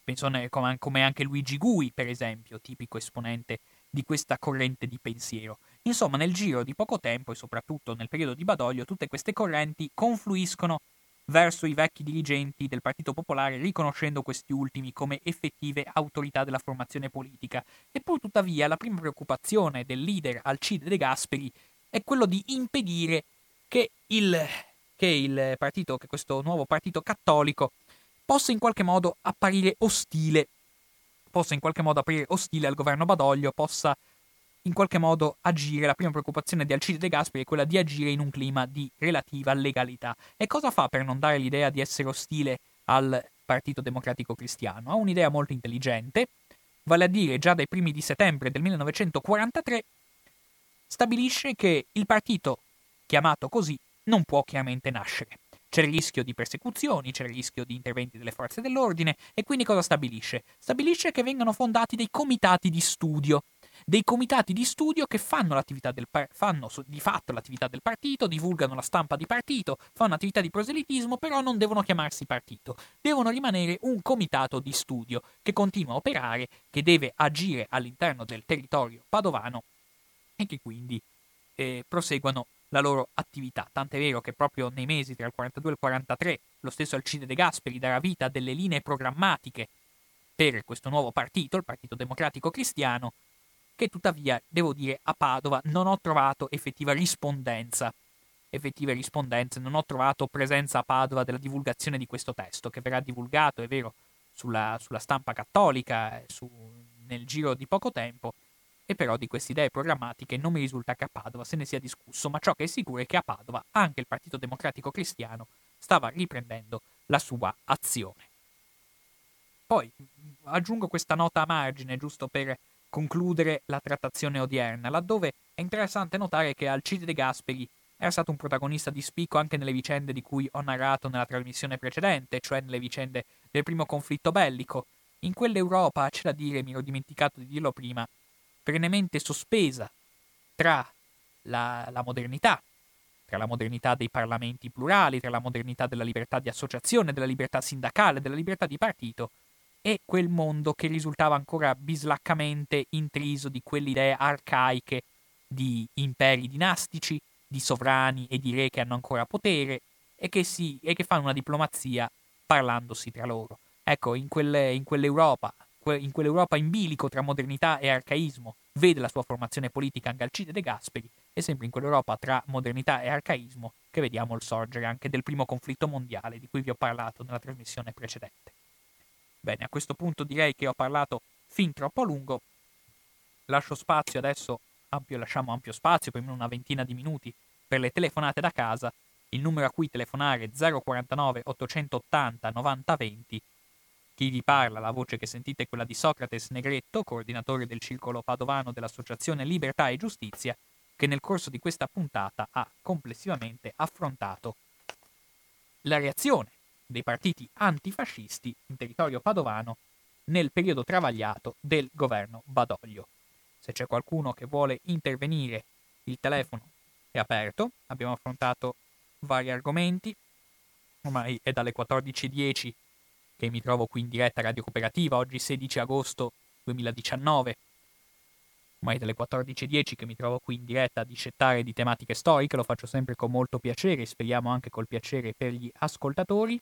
persone come, anche Luigi Gui, per esempio, tipico esponente di questa corrente di pensiero. Insomma, nel giro di poco tempo e soprattutto nel periodo di Badoglio, tutte queste correnti confluiscono verso i vecchi dirigenti del Partito Popolare, riconoscendo questi ultimi come effettive autorità della formazione politica. Eppur tuttavia la prima preoccupazione del leader Alcide De Gasperi è quello di impedire che il che il partito, che questo nuovo partito cattolico possa in qualche modo apparire ostile, possa in qualche modo apparire ostile al governo Badoglio, possa in qualche modo agire. La prima preoccupazione di Alcide De Gasperi è quella di agire in un clima di relativa legalità. E cosa fa per non dare l'idea di essere ostile al Partito Democratico Cristiano? Ha un'idea molto intelligente, vale a dire già dai primi di settembre del 1943, stabilisce che il partito, chiamato così, non può chiaramente nascere. C'è il rischio di persecuzioni, c'è il rischio di interventi delle forze dell'ordine e quindi cosa stabilisce? Stabilisce che vengano fondati dei comitati di studio dei comitati di studio che fanno, par- fanno di fatto l'attività del partito, divulgano la stampa di partito, fanno attività di proselitismo, però non devono chiamarsi partito, devono rimanere un comitato di studio che continua a operare, che deve agire all'interno del territorio padovano e che quindi eh, proseguano la loro attività. Tant'è vero che proprio nei mesi tra il 42 e il 43 lo stesso Alcide De Gasperi darà vita a delle linee programmatiche per questo nuovo partito, il Partito Democratico Cristiano, che tuttavia, devo dire, a Padova non ho trovato effettiva rispondenza. Effettive rispondenze, non ho trovato presenza a Padova della divulgazione di questo testo, che verrà divulgato, è vero, sulla, sulla stampa cattolica su, nel giro di poco tempo, e però di queste idee programmatiche non mi risulta che a Padova se ne sia discusso, ma ciò che è sicuro è che a Padova anche il Partito Democratico Cristiano stava riprendendo la sua azione. Poi aggiungo questa nota a margine, giusto per concludere la trattazione odierna, laddove è interessante notare che Alcide De Gasperi era stato un protagonista di spicco anche nelle vicende di cui ho narrato nella trasmissione precedente, cioè nelle vicende del primo conflitto bellico. In quell'Europa, c'è da dire, mi ero dimenticato di dirlo prima, perennemente sospesa tra la, la modernità, tra la modernità dei parlamenti plurali, tra la modernità della libertà di associazione, della libertà sindacale, della libertà di partito, e quel mondo che risultava ancora bislaccamente intriso di quelle idee arcaiche di imperi dinastici, di sovrani e di re che hanno ancora potere e che, si, e che fanno una diplomazia parlandosi tra loro. Ecco, in, quelle, in, quell'Europa, in quell'Europa in bilico tra modernità e arcaismo, vede la sua formazione politica anche Alcide De Gasperi, e sempre in quell'Europa tra modernità e arcaismo che vediamo il sorgere anche del primo conflitto mondiale di cui vi ho parlato nella trasmissione precedente. Bene, a questo punto direi che ho parlato fin troppo a lungo. Lascio spazio adesso, ampio, lasciamo ampio spazio, per una ventina di minuti, per le telefonate da casa. Il numero a cui telefonare è 049 880 90 20. Chi vi parla, la voce che sentite è quella di Socrates Negretto, coordinatore del circolo padovano dell'Associazione Libertà e Giustizia, che nel corso di questa puntata ha complessivamente affrontato la reazione dei partiti antifascisti in territorio padovano nel periodo travagliato del governo Badoglio. Se c'è qualcuno che vuole intervenire, il telefono è aperto, abbiamo affrontato vari argomenti, ormai è dalle 14.10 che mi trovo qui in diretta Radio Cooperativa, oggi 16 agosto 2019, ormai dalle 14.10 che mi trovo qui in diretta a discettare di tematiche storiche, lo faccio sempre con molto piacere, speriamo anche col piacere per gli ascoltatori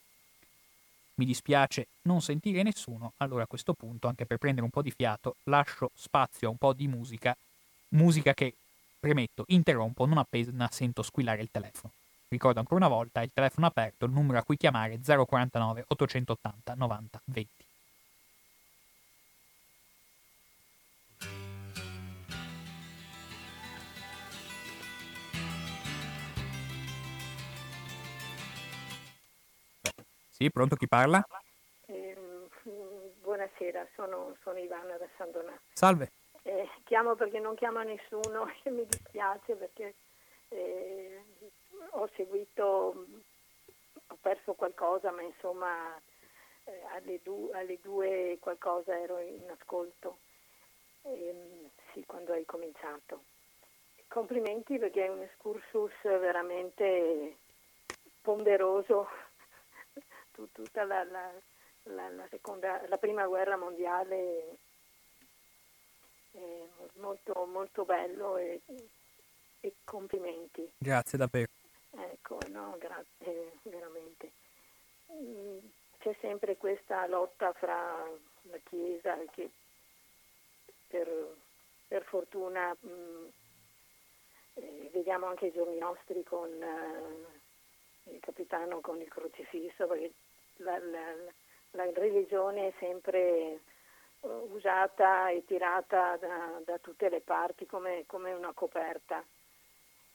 mi dispiace non sentire nessuno, allora a questo punto, anche per prendere un po' di fiato, lascio spazio a un po' di musica, musica che, premetto, interrompo non appena sento squillare il telefono. Ricordo ancora una volta, il telefono aperto, il numero a cui chiamare è 049 880 90 20. Sì, pronto chi parla? Eh, buonasera, sono, sono, Ivana da San Donato. Salve. Eh, chiamo perché non chiama nessuno e mi dispiace perché eh, ho seguito, ho perso qualcosa, ma insomma eh, alle, du- alle, due qualcosa ero in ascolto. Ehm, sì, quando hai cominciato. Complimenti perché è un excursus veramente ponderoso tutta la, la, la, seconda, la prima guerra mondiale è molto, molto bello e, e complimenti. Grazie davvero. Ecco, no, grazie, veramente. Mm, c'è sempre questa lotta fra la Chiesa che per, per fortuna mh, mm, eh, vediamo anche i giorni nostri con eh, il stanno con il crocifisso perché la, la, la religione è sempre uh, usata e tirata da, da, tutte le parti come, come una coperta.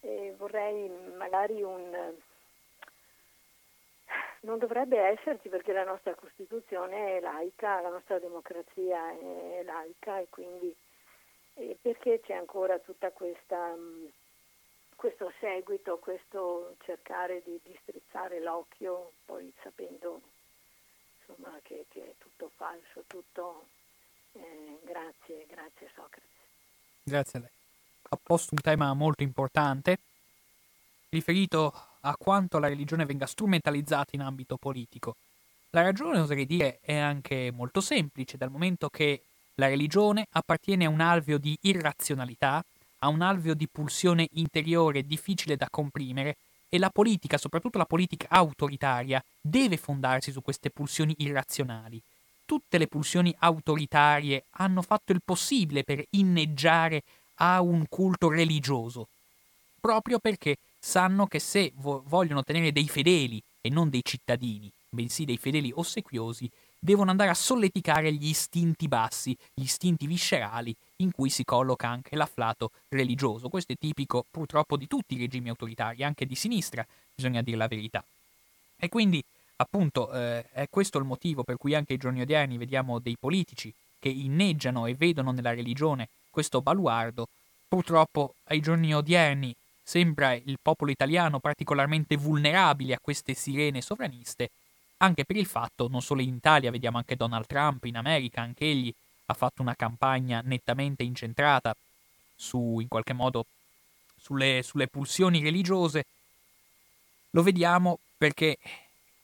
E vorrei magari un... Non dovrebbe esserci perché la nostra Costituzione è laica, la nostra democrazia è laica e quindi e perché c'è ancora questa... Um, questo seguito, questo cercare di, di strizzare l'occhio, poi sapendo insomma, che, che, è tutto falso, tutto... Eh, grazie, grazie Socrate. Grazie a lei. Ha posto un tema molto importante, riferito a quanto la religione venga strumentalizzata in ambito politico. La ragione, oserei dire, è anche molto semplice, dal momento che la religione appartiene a un alveo di irrazionalità, ha un alveo di pulsione interiore difficile da comprimere e la politica, soprattutto la politica autoritaria, deve fondarsi su queste pulsioni irrazionali. Tutte le pulsioni autoritarie hanno fatto il possibile per inneggiare a un culto religioso, proprio perché sanno che se vo- vogliono tenere dei fedeli e non dei cittadini, bensì dei fedeli ossequiosi, devono andare a solleticare gli istinti bassi, gli istinti viscerali in cui si colloca anche l'afflato religioso. Questo è tipico purtroppo di tutti i regimi autoritari, anche di sinistra, bisogna dire la verità. E quindi, appunto, eh, è questo il motivo per cui anche ai giorni odierni vediamo dei politici che inneggiano e vedono nella religione questo baluardo. Purtroppo ai giorni odierni sembra il popolo italiano particolarmente vulnerabile a queste sirene sovraniste, anche per il fatto, non solo in Italia, vediamo anche Donald Trump, in America, anche egli ha fatto una campagna nettamente incentrata su, in qualche modo, sulle, sulle pulsioni religiose, lo vediamo perché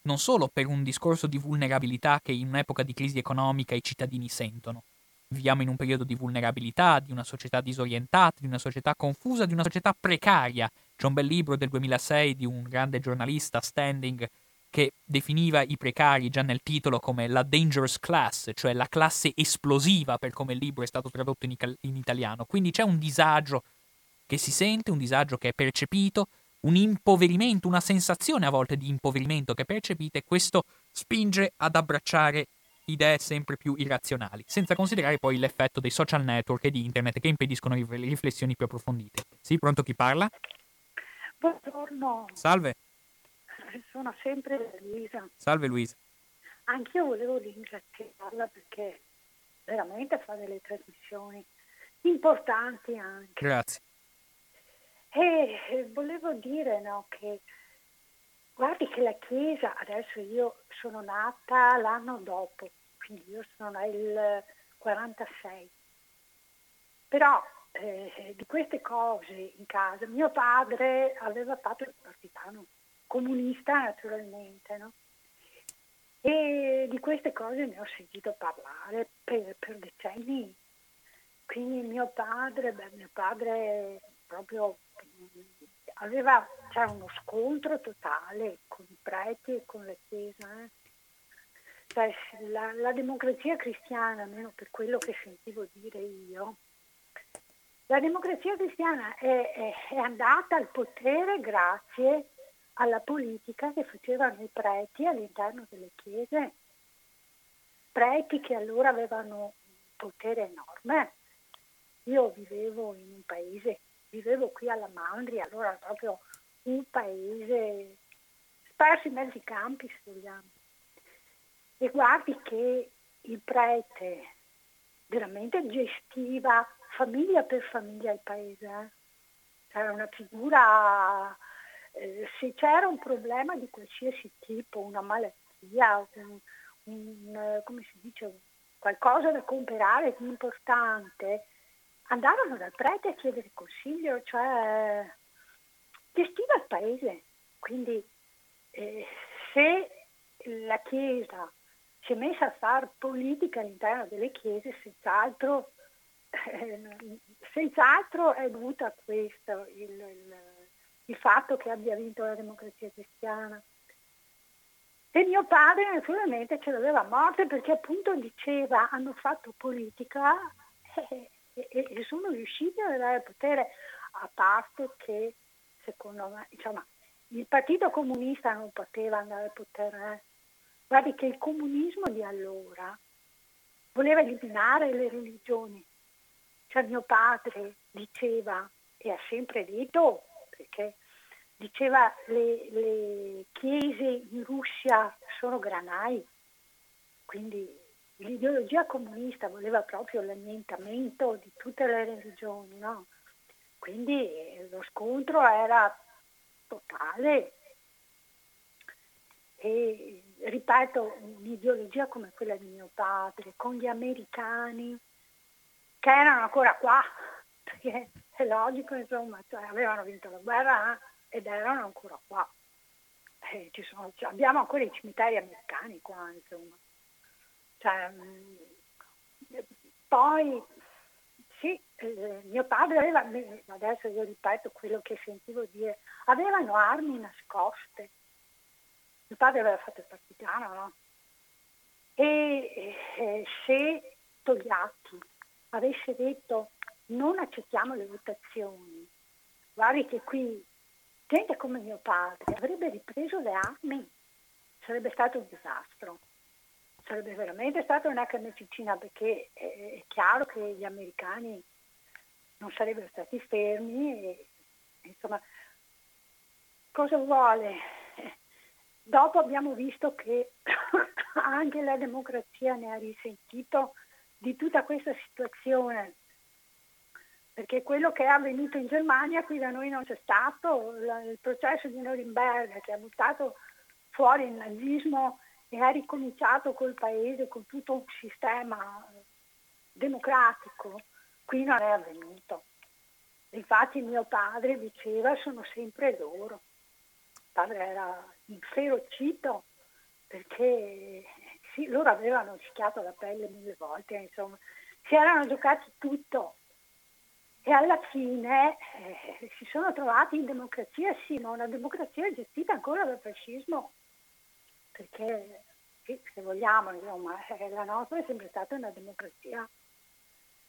non solo per un discorso di vulnerabilità che in un'epoca di crisi economica i cittadini sentono. Viviamo in un periodo di vulnerabilità, di una società disorientata, di una società confusa, di una società precaria. C'è un bel libro del 2006 di un grande giornalista, Standing, che definiva i precari già nel titolo come la dangerous class, cioè la classe esplosiva per come il libro è stato tradotto in, in italiano. Quindi c'è un disagio che si sente, un disagio che è percepito, un impoverimento, una sensazione a volte di impoverimento che percepite e questo spinge ad abbracciare idee sempre più irrazionali, senza considerare poi l'effetto dei social network e di internet che impediscono riflessioni più approfondite. Sì, pronto chi parla? Buongiorno. Salve sono sempre Luisa. Salve Luisa. Anch'io volevo ringraziarla perché veramente fa delle trasmissioni importanti anche. Grazie. E volevo dire no, che guardi che la Chiesa, adesso io sono nata l'anno dopo, quindi io sono nel 46, però eh, di queste cose in casa mio padre aveva fatto il partigiano comunista naturalmente, no? E di queste cose ne ho sentito parlare per, per decenni. Quindi mio padre, beh, mio padre proprio aveva, c'era uno scontro totale con i preti e con la Chiesa. Eh? Cioè, la, la, democrazia cristiana, almeno per quello che sentivo dire io, la democrazia cristiana è, è, è andata al potere grazie alla politica che facevano i preti all'interno delle chiese, preti che allora avevano un potere enorme. Io vivevo in un paese, vivevo qui alla Mandri, allora proprio un paese sparso in mezzo ai campi, se vogliamo. E guardi che il prete veramente gestiva famiglia per famiglia il paese. Eh? Era una figura eh, se c'era un problema di qualsiasi tipo, una malattia, un, un, eh, come si dice, qualcosa da comprare di importante, andavano dal prete a chiedere consiglio, cioè gestiva il paese. Quindi eh, se la Chiesa si è messa a fare politica all'interno delle chiese, senz'altro, eh, senz'altro è dovuto a questo il, il il fatto che abbia vinto la democrazia cristiana. E mio padre naturalmente ce l'aveva a morte perché appunto diceva hanno fatto politica e, e, e sono riusciti ad avere potere, a parte che secondo me insomma, il Partito Comunista non poteva andare al potere. Eh. Guardi che il comunismo di allora voleva eliminare le religioni. Cioè mio padre diceva, e ha sempre detto, perché diceva le, le chiese in Russia sono granai, quindi l'ideologia comunista voleva proprio l'annientamento di tutte le religioni, no? quindi eh, lo scontro era totale e ripeto un'ideologia come quella di mio padre con gli americani che erano ancora qua perché è logico insomma cioè, avevano vinto la guerra ed erano ancora qua eh, sono, abbiamo ancora i cimiteri americani qua insomma cioè, mm, poi sì, eh, mio padre aveva, adesso io ripeto quello che sentivo dire, avevano armi nascoste. Mio padre aveva fatto il partigiano, no? E eh, se Togliatti avesse detto non accettiamo le votazioni, guardi che qui gente come mio padre avrebbe ripreso le armi, sarebbe stato un disastro. Sarebbe veramente stata una carneficina perché è chiaro che gli americani non sarebbero stati fermi e insomma cosa vuole? Dopo abbiamo visto che anche la democrazia ne ha risentito di tutta questa situazione, perché quello che è avvenuto in Germania qui da noi non c'è stato, il processo di Norimberga che ha buttato fuori il nazismo e ha ricominciato col paese, con tutto un sistema democratico, qui non è avvenuto. Infatti mio padre diceva sono sempre loro. Il padre era inferocito perché sì, loro avevano rischiato la pelle mille volte, insomma, si erano giocati tutto. E alla fine eh, si sono trovati in democrazia, sì, ma una democrazia gestita ancora dal fascismo perché sì, se vogliamo, insomma, eh, la nostra è sempre stata una democrazia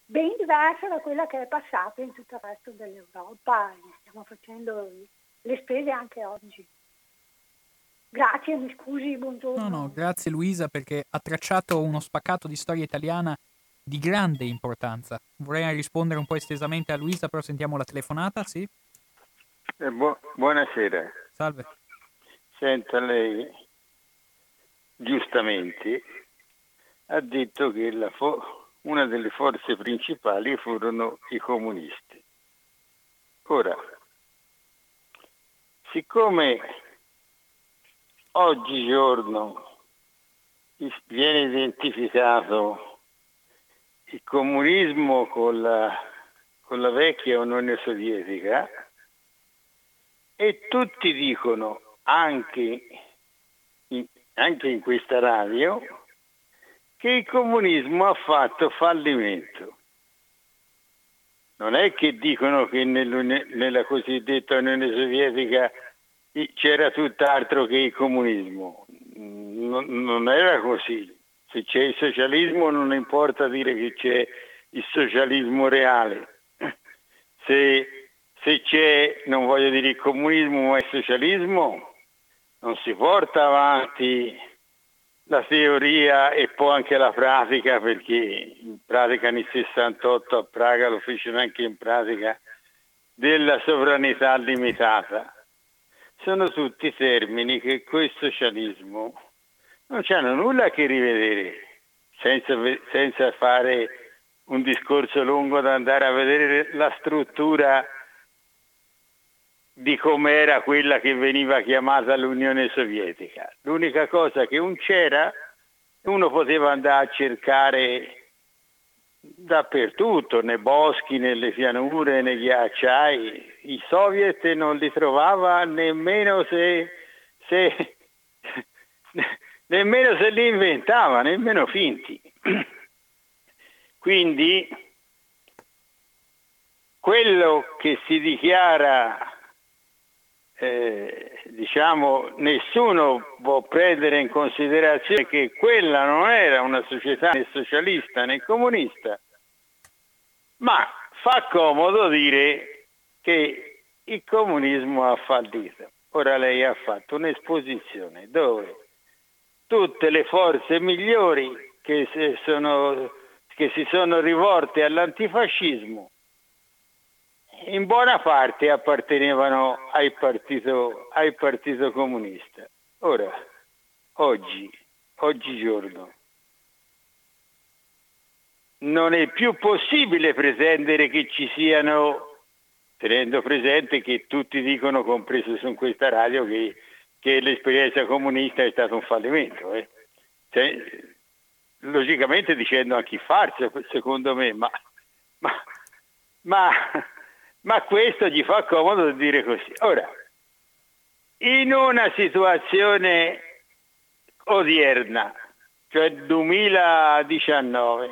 ben diversa da quella che è passata in tutto il resto dell'Europa stiamo facendo le spese anche oggi. Grazie, mi scusi, buongiorno. No, no, grazie Luisa perché ha tracciato uno spaccato di storia italiana di grande importanza. Vorrei rispondere un po' estesamente a Luisa, però sentiamo la telefonata, sì? Eh, bu- buonasera. Salve. Senta lei, giustamente, ha detto che fo- una delle forze principali furono i comunisti. Ora, siccome oggigiorno viene identificato il comunismo con la, con la vecchia Unione Sovietica e tutti dicono anche anche in questa radio, che il comunismo ha fatto fallimento. Non è che dicono che nella cosiddetta Unione Sovietica c'era tutt'altro che il comunismo. Non era così. Se c'è il socialismo non importa dire che c'è il socialismo reale. Se, se c'è, non voglio dire il comunismo, ma il socialismo, non si porta avanti la teoria e poi anche la pratica perché in pratica nel 68 a Praga lo fecero anche in pratica della sovranità limitata. Sono tutti termini che questo socialismo non hanno nulla a che rivedere senza, senza fare un discorso lungo da andare a vedere la struttura di com'era quella che veniva chiamata l'Unione Sovietica. L'unica cosa che non c'era, uno poteva andare a cercare dappertutto, nei boschi, nelle pianure, nei ghiacciai. I soviet non li trovava nemmeno se, se, nemmeno se li inventava, nemmeno finti. Quindi quello che si dichiara eh, diciamo, nessuno può prendere in considerazione che quella non era una società né socialista né comunista, ma fa comodo dire che il comunismo ha fallito. Ora lei ha fatto un'esposizione dove tutte le forze migliori che sono, che si sono rivolte all'antifascismo in buona parte appartenevano al partito, al partito comunista. Ora, oggi, oggigiorno, non è più possibile pretendere che ci siano, tenendo presente che tutti dicono, compreso su questa radio, che, che l'esperienza comunista è stato un fallimento. Eh. Cioè, logicamente dicendo anche farsa, secondo me, ma, ma, ma, ma questo gli fa comodo dire così. Ora, in una situazione odierna, cioè 2019,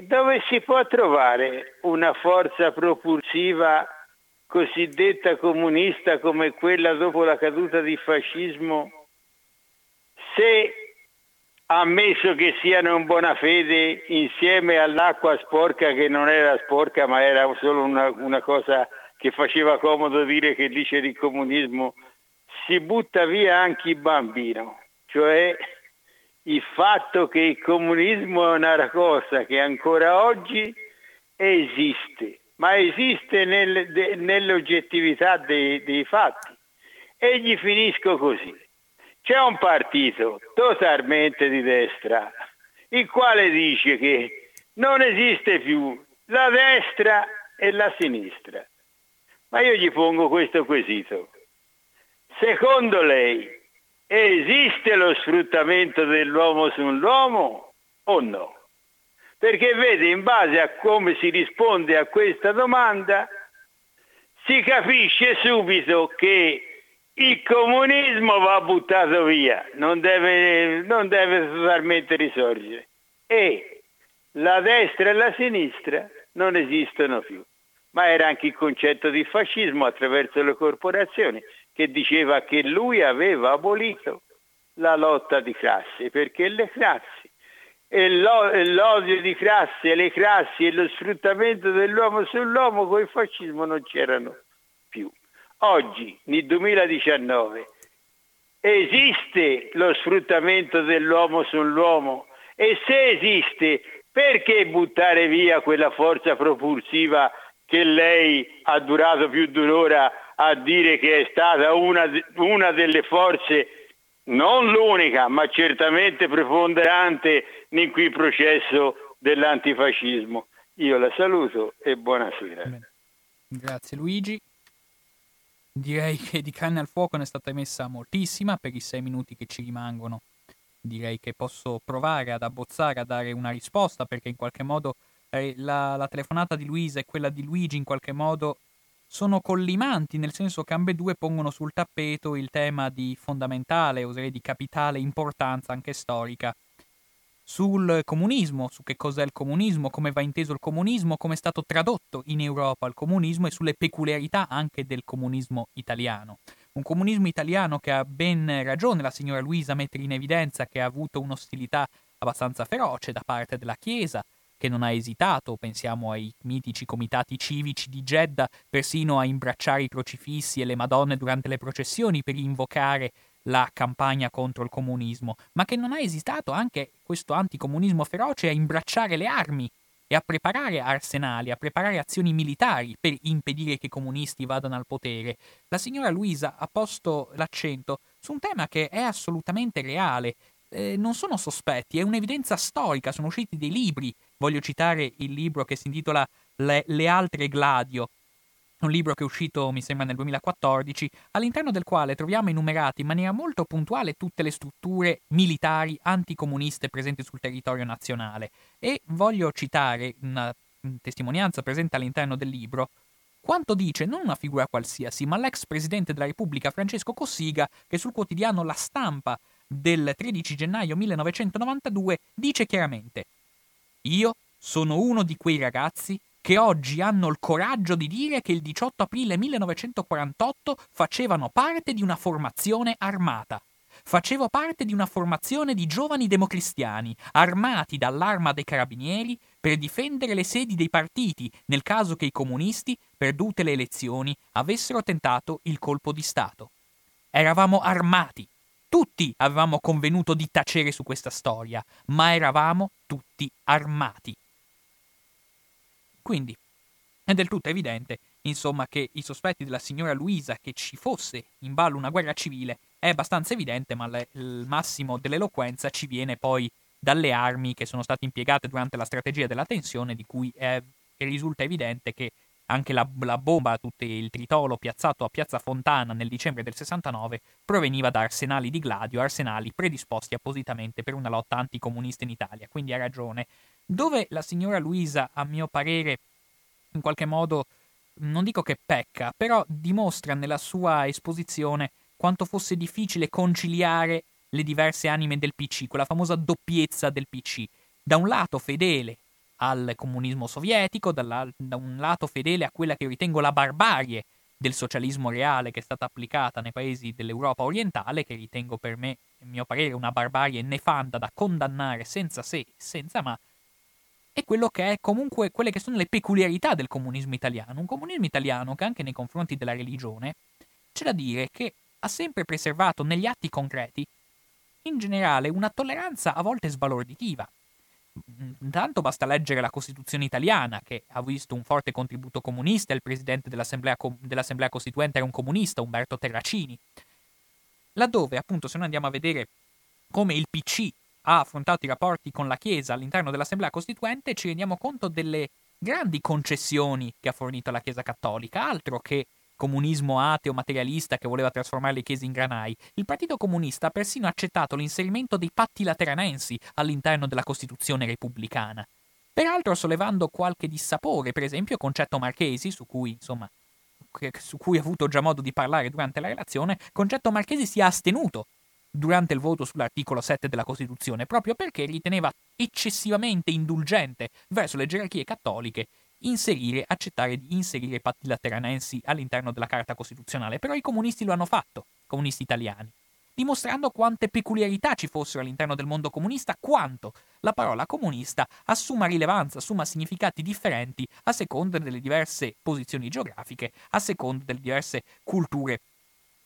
dove si può trovare una forza propulsiva cosiddetta comunista come quella dopo la caduta del fascismo, se ammesso che siano in buona fede insieme all'acqua sporca che non era sporca ma era solo una, una cosa che faceva comodo dire che dice di comunismo, si butta via anche il bambino, cioè il fatto che il comunismo è una cosa che ancora oggi esiste, ma esiste nel, de, nell'oggettività dei, dei fatti. E gli finisco così. C'è un partito totalmente di destra, il quale dice che non esiste più la destra e la sinistra. Ma io gli pongo questo quesito. Secondo lei esiste lo sfruttamento dell'uomo sull'uomo o no? Perché vede, in base a come si risponde a questa domanda, si capisce subito che il comunismo va buttato via, non deve, non deve totalmente risorgere. E la destra e la sinistra non esistono più. Ma era anche il concetto di fascismo attraverso le corporazioni che diceva che lui aveva abolito la lotta di classe, perché le classi l'odio di classe e le classi e lo sfruttamento dell'uomo sull'uomo con il fascismo non c'erano più. Oggi, nel 2019, esiste lo sfruttamento dell'uomo sull'uomo e se esiste, perché buttare via quella forza propulsiva che lei ha durato più di un'ora a dire che è stata una, una delle forze, non l'unica, ma certamente preponderante in quel processo dell'antifascismo. Io la saluto e buonasera. Bene. Grazie Luigi. Direi che di canne al fuoco ne è stata emessa moltissima per i sei minuti che ci rimangono. Direi che posso provare ad abbozzare, a dare una risposta perché in qualche modo eh, la, la telefonata di Luisa e quella di Luigi in qualche modo sono collimanti, nel senso che ambedue pongono sul tappeto il tema di fondamentale, oserei di capitale importanza anche storica, sul comunismo, su che cos'è il comunismo, come va inteso il comunismo, come è stato tradotto in Europa il comunismo e sulle peculiarità anche del comunismo italiano. Un comunismo italiano che ha ben ragione la signora Luisa a mettere in evidenza che ha avuto un'ostilità abbastanza feroce da parte della Chiesa, che non ha esitato, pensiamo ai mitici comitati civici di Jeddah, persino a imbracciare i crocifissi e le madonne durante le processioni per invocare la campagna contro il comunismo, ma che non ha esitato anche questo anticomunismo feroce a imbracciare le armi e a preparare arsenali, a preparare azioni militari per impedire che i comunisti vadano al potere. La signora Luisa ha posto l'accento su un tema che è assolutamente reale. Eh, non sono sospetti, è un'evidenza storica, sono usciti dei libri Voglio citare il libro che si intitola Le, Le altre Gladio, un libro che è uscito, mi sembra, nel 2014, all'interno del quale troviamo enumerate in maniera molto puntuale tutte le strutture militari anticomuniste presenti sul territorio nazionale. E voglio citare una testimonianza presente all'interno del libro, quanto dice non una figura qualsiasi, ma l'ex presidente della Repubblica Francesco Cossiga, che sul quotidiano La Stampa del 13 gennaio 1992 dice chiaramente io sono uno di quei ragazzi che oggi hanno il coraggio di dire che il 18 aprile 1948 facevano parte di una formazione armata. Facevo parte di una formazione di giovani democristiani, armati dall'arma dei carabinieri, per difendere le sedi dei partiti nel caso che i comunisti, perdute le elezioni, avessero tentato il colpo di Stato. Eravamo armati. Tutti avevamo convenuto di tacere su questa storia, ma eravamo tutti armati. Quindi è del tutto evidente, insomma, che i sospetti della signora Luisa che ci fosse in ballo una guerra civile è abbastanza evidente, ma le, il massimo dell'eloquenza ci viene poi dalle armi che sono state impiegate durante la strategia della tensione, di cui è, risulta evidente che anche la, la bomba, tutto il tritolo piazzato a Piazza Fontana nel dicembre del 69 proveniva da arsenali di Gladio, arsenali predisposti appositamente per una lotta anticomunista in Italia. Quindi ha ragione. Dove la signora Luisa, a mio parere, in qualche modo, non dico che pecca, però dimostra nella sua esposizione quanto fosse difficile conciliare le diverse anime del PC, quella famosa doppiezza del PC. Da un lato fedele al comunismo sovietico, da un lato fedele a quella che ritengo la barbarie del socialismo reale che è stata applicata nei paesi dell'Europa orientale, che ritengo per me, a mio parere, una barbarie nefanda da condannare senza se e senza ma, e quello che è comunque quelle che sono le peculiarità del comunismo italiano. Un comunismo italiano che anche nei confronti della religione c'è da dire che ha sempre preservato negli atti concreti, in generale, una tolleranza a volte sbalorditiva. Intanto basta leggere la Costituzione italiana, che ha visto un forte contributo comunista, il presidente dell'Assemblea, dell'Assemblea Costituente era un comunista, Umberto Terracini, laddove appunto se noi andiamo a vedere come il PC ha affrontato i rapporti con la Chiesa all'interno dell'Assemblea Costituente, ci rendiamo conto delle grandi concessioni che ha fornito la Chiesa Cattolica, altro che comunismo ateo materialista che voleva trasformare le chiese in granai. Il Partito Comunista ha persino accettato l'inserimento dei patti lateranensi all'interno della Costituzione repubblicana. Peraltro sollevando qualche dissapore, per esempio Concetto Marchesi, su cui, insomma, su cui ho avuto già modo di parlare durante la relazione, Concetto Marchesi si è astenuto durante il voto sull'articolo 7 della Costituzione, proprio perché riteneva eccessivamente indulgente verso le gerarchie cattoliche inserire, accettare di inserire i patti lateranensi all'interno della Carta Costituzionale. Però i comunisti lo hanno fatto, comunisti italiani, dimostrando quante peculiarità ci fossero all'interno del mondo comunista, quanto la parola comunista assuma rilevanza, assuma significati differenti a seconda delle diverse posizioni geografiche, a seconda delle diverse culture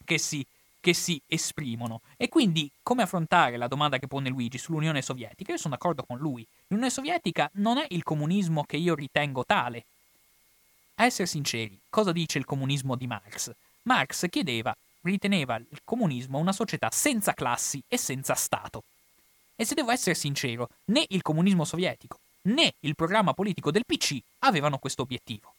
che si che si esprimono. E quindi come affrontare la domanda che pone Luigi sull'Unione Sovietica? Io sono d'accordo con lui. L'Unione Sovietica non è il comunismo che io ritengo tale. A essere sinceri, cosa dice il comunismo di Marx? Marx chiedeva, riteneva il comunismo una società senza classi e senza Stato. E se devo essere sincero, né il comunismo sovietico né il programma politico del PC avevano questo obiettivo.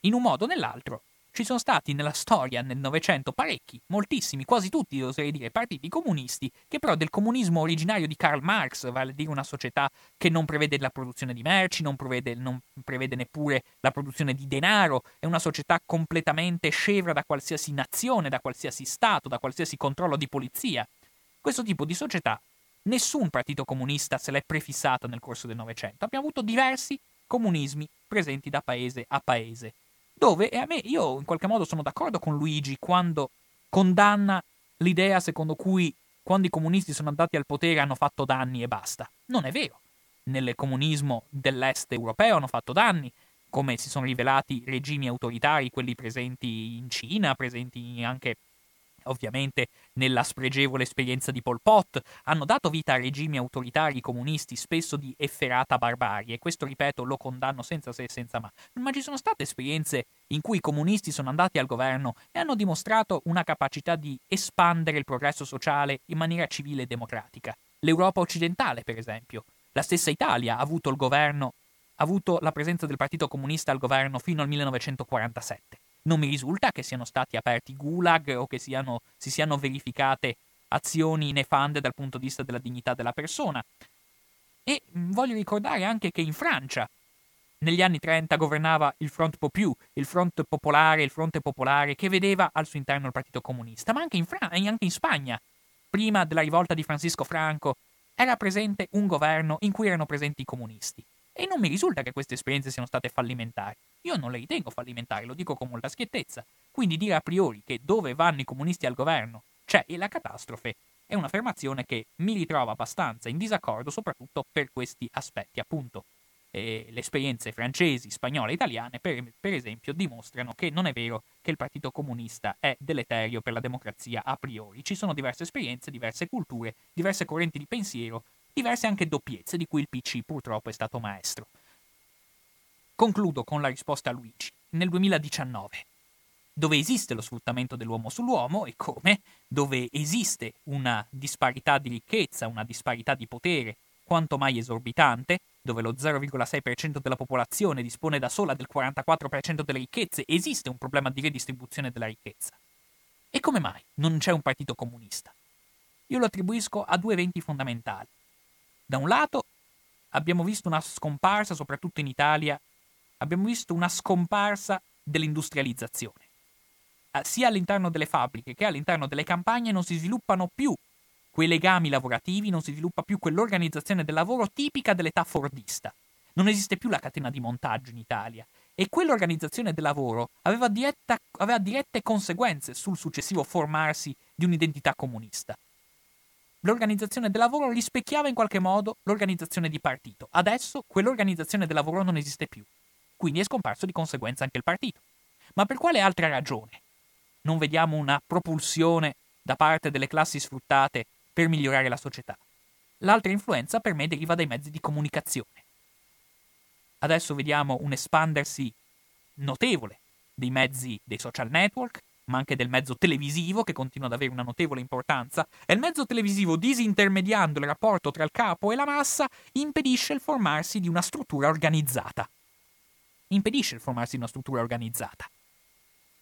In un modo o nell'altro, ci sono stati nella storia, nel Novecento, parecchi, moltissimi, quasi tutti, oserei dire, partiti comunisti, che però del comunismo originario di Karl Marx, vale a dire una società che non prevede la produzione di merci, non prevede, non prevede neppure la produzione di denaro, è una società completamente scevra da qualsiasi nazione, da qualsiasi Stato, da qualsiasi controllo di polizia. Questo tipo di società nessun partito comunista se l'è prefissata nel corso del Novecento. Abbiamo avuto diversi comunismi presenti da paese a paese dove, e a me, io in qualche modo sono d'accordo con Luigi quando condanna l'idea secondo cui quando i comunisti sono andati al potere hanno fatto danni e basta. Non è vero. Nel comunismo dell'est europeo hanno fatto danni, come si sono rivelati regimi autoritari, quelli presenti in Cina, presenti anche ovviamente nella spregevole esperienza di Pol Pot, hanno dato vita a regimi autoritari comunisti spesso di efferata barbarie, questo ripeto lo condanno senza se e senza ma. Ma ci sono state esperienze in cui i comunisti sono andati al governo e hanno dimostrato una capacità di espandere il progresso sociale in maniera civile e democratica. L'Europa occidentale, per esempio. La stessa Italia ha avuto il governo, ha avuto la presenza del Partito Comunista al governo fino al 1947. Non mi risulta che siano stati aperti gulag o che siano, si siano verificate azioni nefande dal punto di vista della dignità della persona. E mm, voglio ricordare anche che in Francia, negli anni 30 governava il Front Popù, il Front Popolare, il Fronte Popolare, che vedeva al suo interno il Partito Comunista, ma anche in, Fra- anche in Spagna, prima della rivolta di Francisco Franco, era presente un governo in cui erano presenti i comunisti. E non mi risulta che queste esperienze siano state fallimentari. Io non le ritengo fallimentari, lo dico con molta schiettezza. Quindi dire a priori che dove vanno i comunisti al governo c'è la catastrofe è un'affermazione che mi ritrova abbastanza in disaccordo, soprattutto per questi aspetti, appunto. Eh, le esperienze francesi, spagnole e italiane, per, per, esempio, dimostrano che non è vero che il Partito Comunista è deleterio per la democrazia a priori. Ci sono diverse esperienze, diverse culture, diverse correnti di pensiero, diverse anche doppiezze di cui il PC purtroppo è stato maestro. Concludo con la risposta a Luigi. Nel 2019 dove esiste lo sfruttamento dell'uomo sull'uomo e come, dove esiste una disparità di ricchezza, una disparità di potere quanto mai esorbitante, dove lo 0,6% della popolazione dispone da sola del 44% delle ricchezze, esiste un problema di redistribuzione della ricchezza. E come mai non c'è un partito comunista? Io lo attribuisco a due eventi fondamentali. Da un lato abbiamo visto una scomparsa, soprattutto in Italia, abbiamo visto una scomparsa dell'industrializzazione. Eh, sia all'interno delle fabbriche che all'interno delle campagne non si sviluppano più quei legami lavorativi, non si sviluppa più quell'organizzazione del lavoro tipica dell'età fordista. Non esiste più la catena di montaggio in Italia e quell'organizzazione del lavoro aveva, diretta, aveva dirette conseguenze sul successivo formarsi di un'identità comunista. L'organizzazione del lavoro rispecchiava in qualche modo l'organizzazione di partito. Adesso quell'organizzazione del lavoro non esiste più. Quindi è scomparso di conseguenza anche il partito. Ma per quale altra ragione? non vediamo una propulsione da parte delle classi sfruttate per migliorare la società. L'altra influenza per me deriva dai mezzi di comunicazione. Adesso vediamo un espandersi notevole dei mezzi dei social network, ma anche del mezzo televisivo che continua ad avere una notevole importanza, e il mezzo televisivo, disintermediando il rapporto tra il capo e la massa, impedisce il formarsi di una struttura organizzata. Impedisce il formarsi di una struttura organizzata.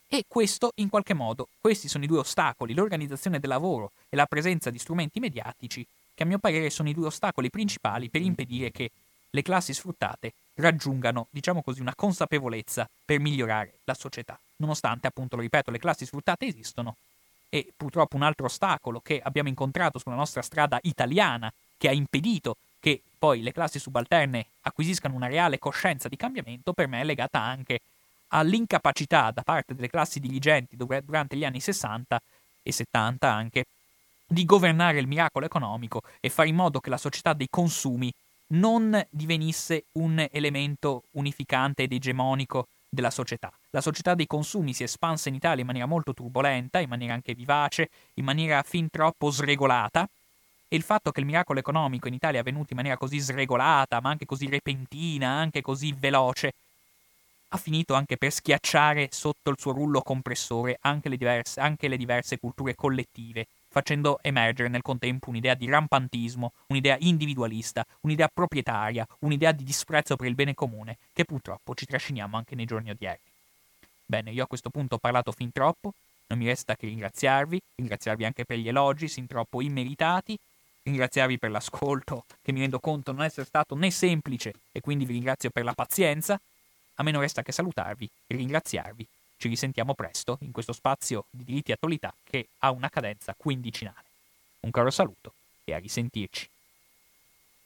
E questo, in qualche modo, questi sono i due ostacoli, l'organizzazione del lavoro e la presenza di strumenti mediatici, che a mio parere sono i due ostacoli principali per impedire che le classi sfruttate raggiungano, diciamo così, una consapevolezza per migliorare la società. Nonostante, appunto, lo ripeto, le classi sfruttate esistono e purtroppo un altro ostacolo che abbiamo incontrato sulla nostra strada italiana, che ha impedito che poi le classi subalterne acquisiscano una reale coscienza di cambiamento, per me è legata anche all'incapacità da parte delle classi dirigenti durante gli anni 60 e 70 anche di governare il miracolo economico e fare in modo che la società dei consumi non divenisse un elemento unificante ed egemonico della società. La società dei consumi si è espansa in Italia in maniera molto turbolenta, in maniera anche vivace, in maniera fin troppo sregolata, e il fatto che il miracolo economico in Italia è avvenuto in maniera così sregolata, ma anche così repentina, anche così veloce, ha finito anche per schiacciare sotto il suo rullo compressore anche le diverse, anche le diverse culture collettive, facendo emergere nel contempo un'idea di rampantismo, un'idea individualista, un'idea proprietaria, un'idea di disprezzo per il bene comune, che purtroppo ci trasciniamo anche nei giorni odierni. Bene, io a questo punto ho parlato fin troppo, non mi resta che ringraziarvi, ringraziarvi anche per gli elogi sin troppo immeritati, ringraziarvi per l'ascolto, che mi rendo conto non essere stato né semplice, e quindi vi ringrazio per la pazienza, a me non resta che salutarvi e ringraziarvi. Ci risentiamo presto in questo spazio di diritti e attualità che ha una cadenza quindicinale. Un caro saluto e a risentirci.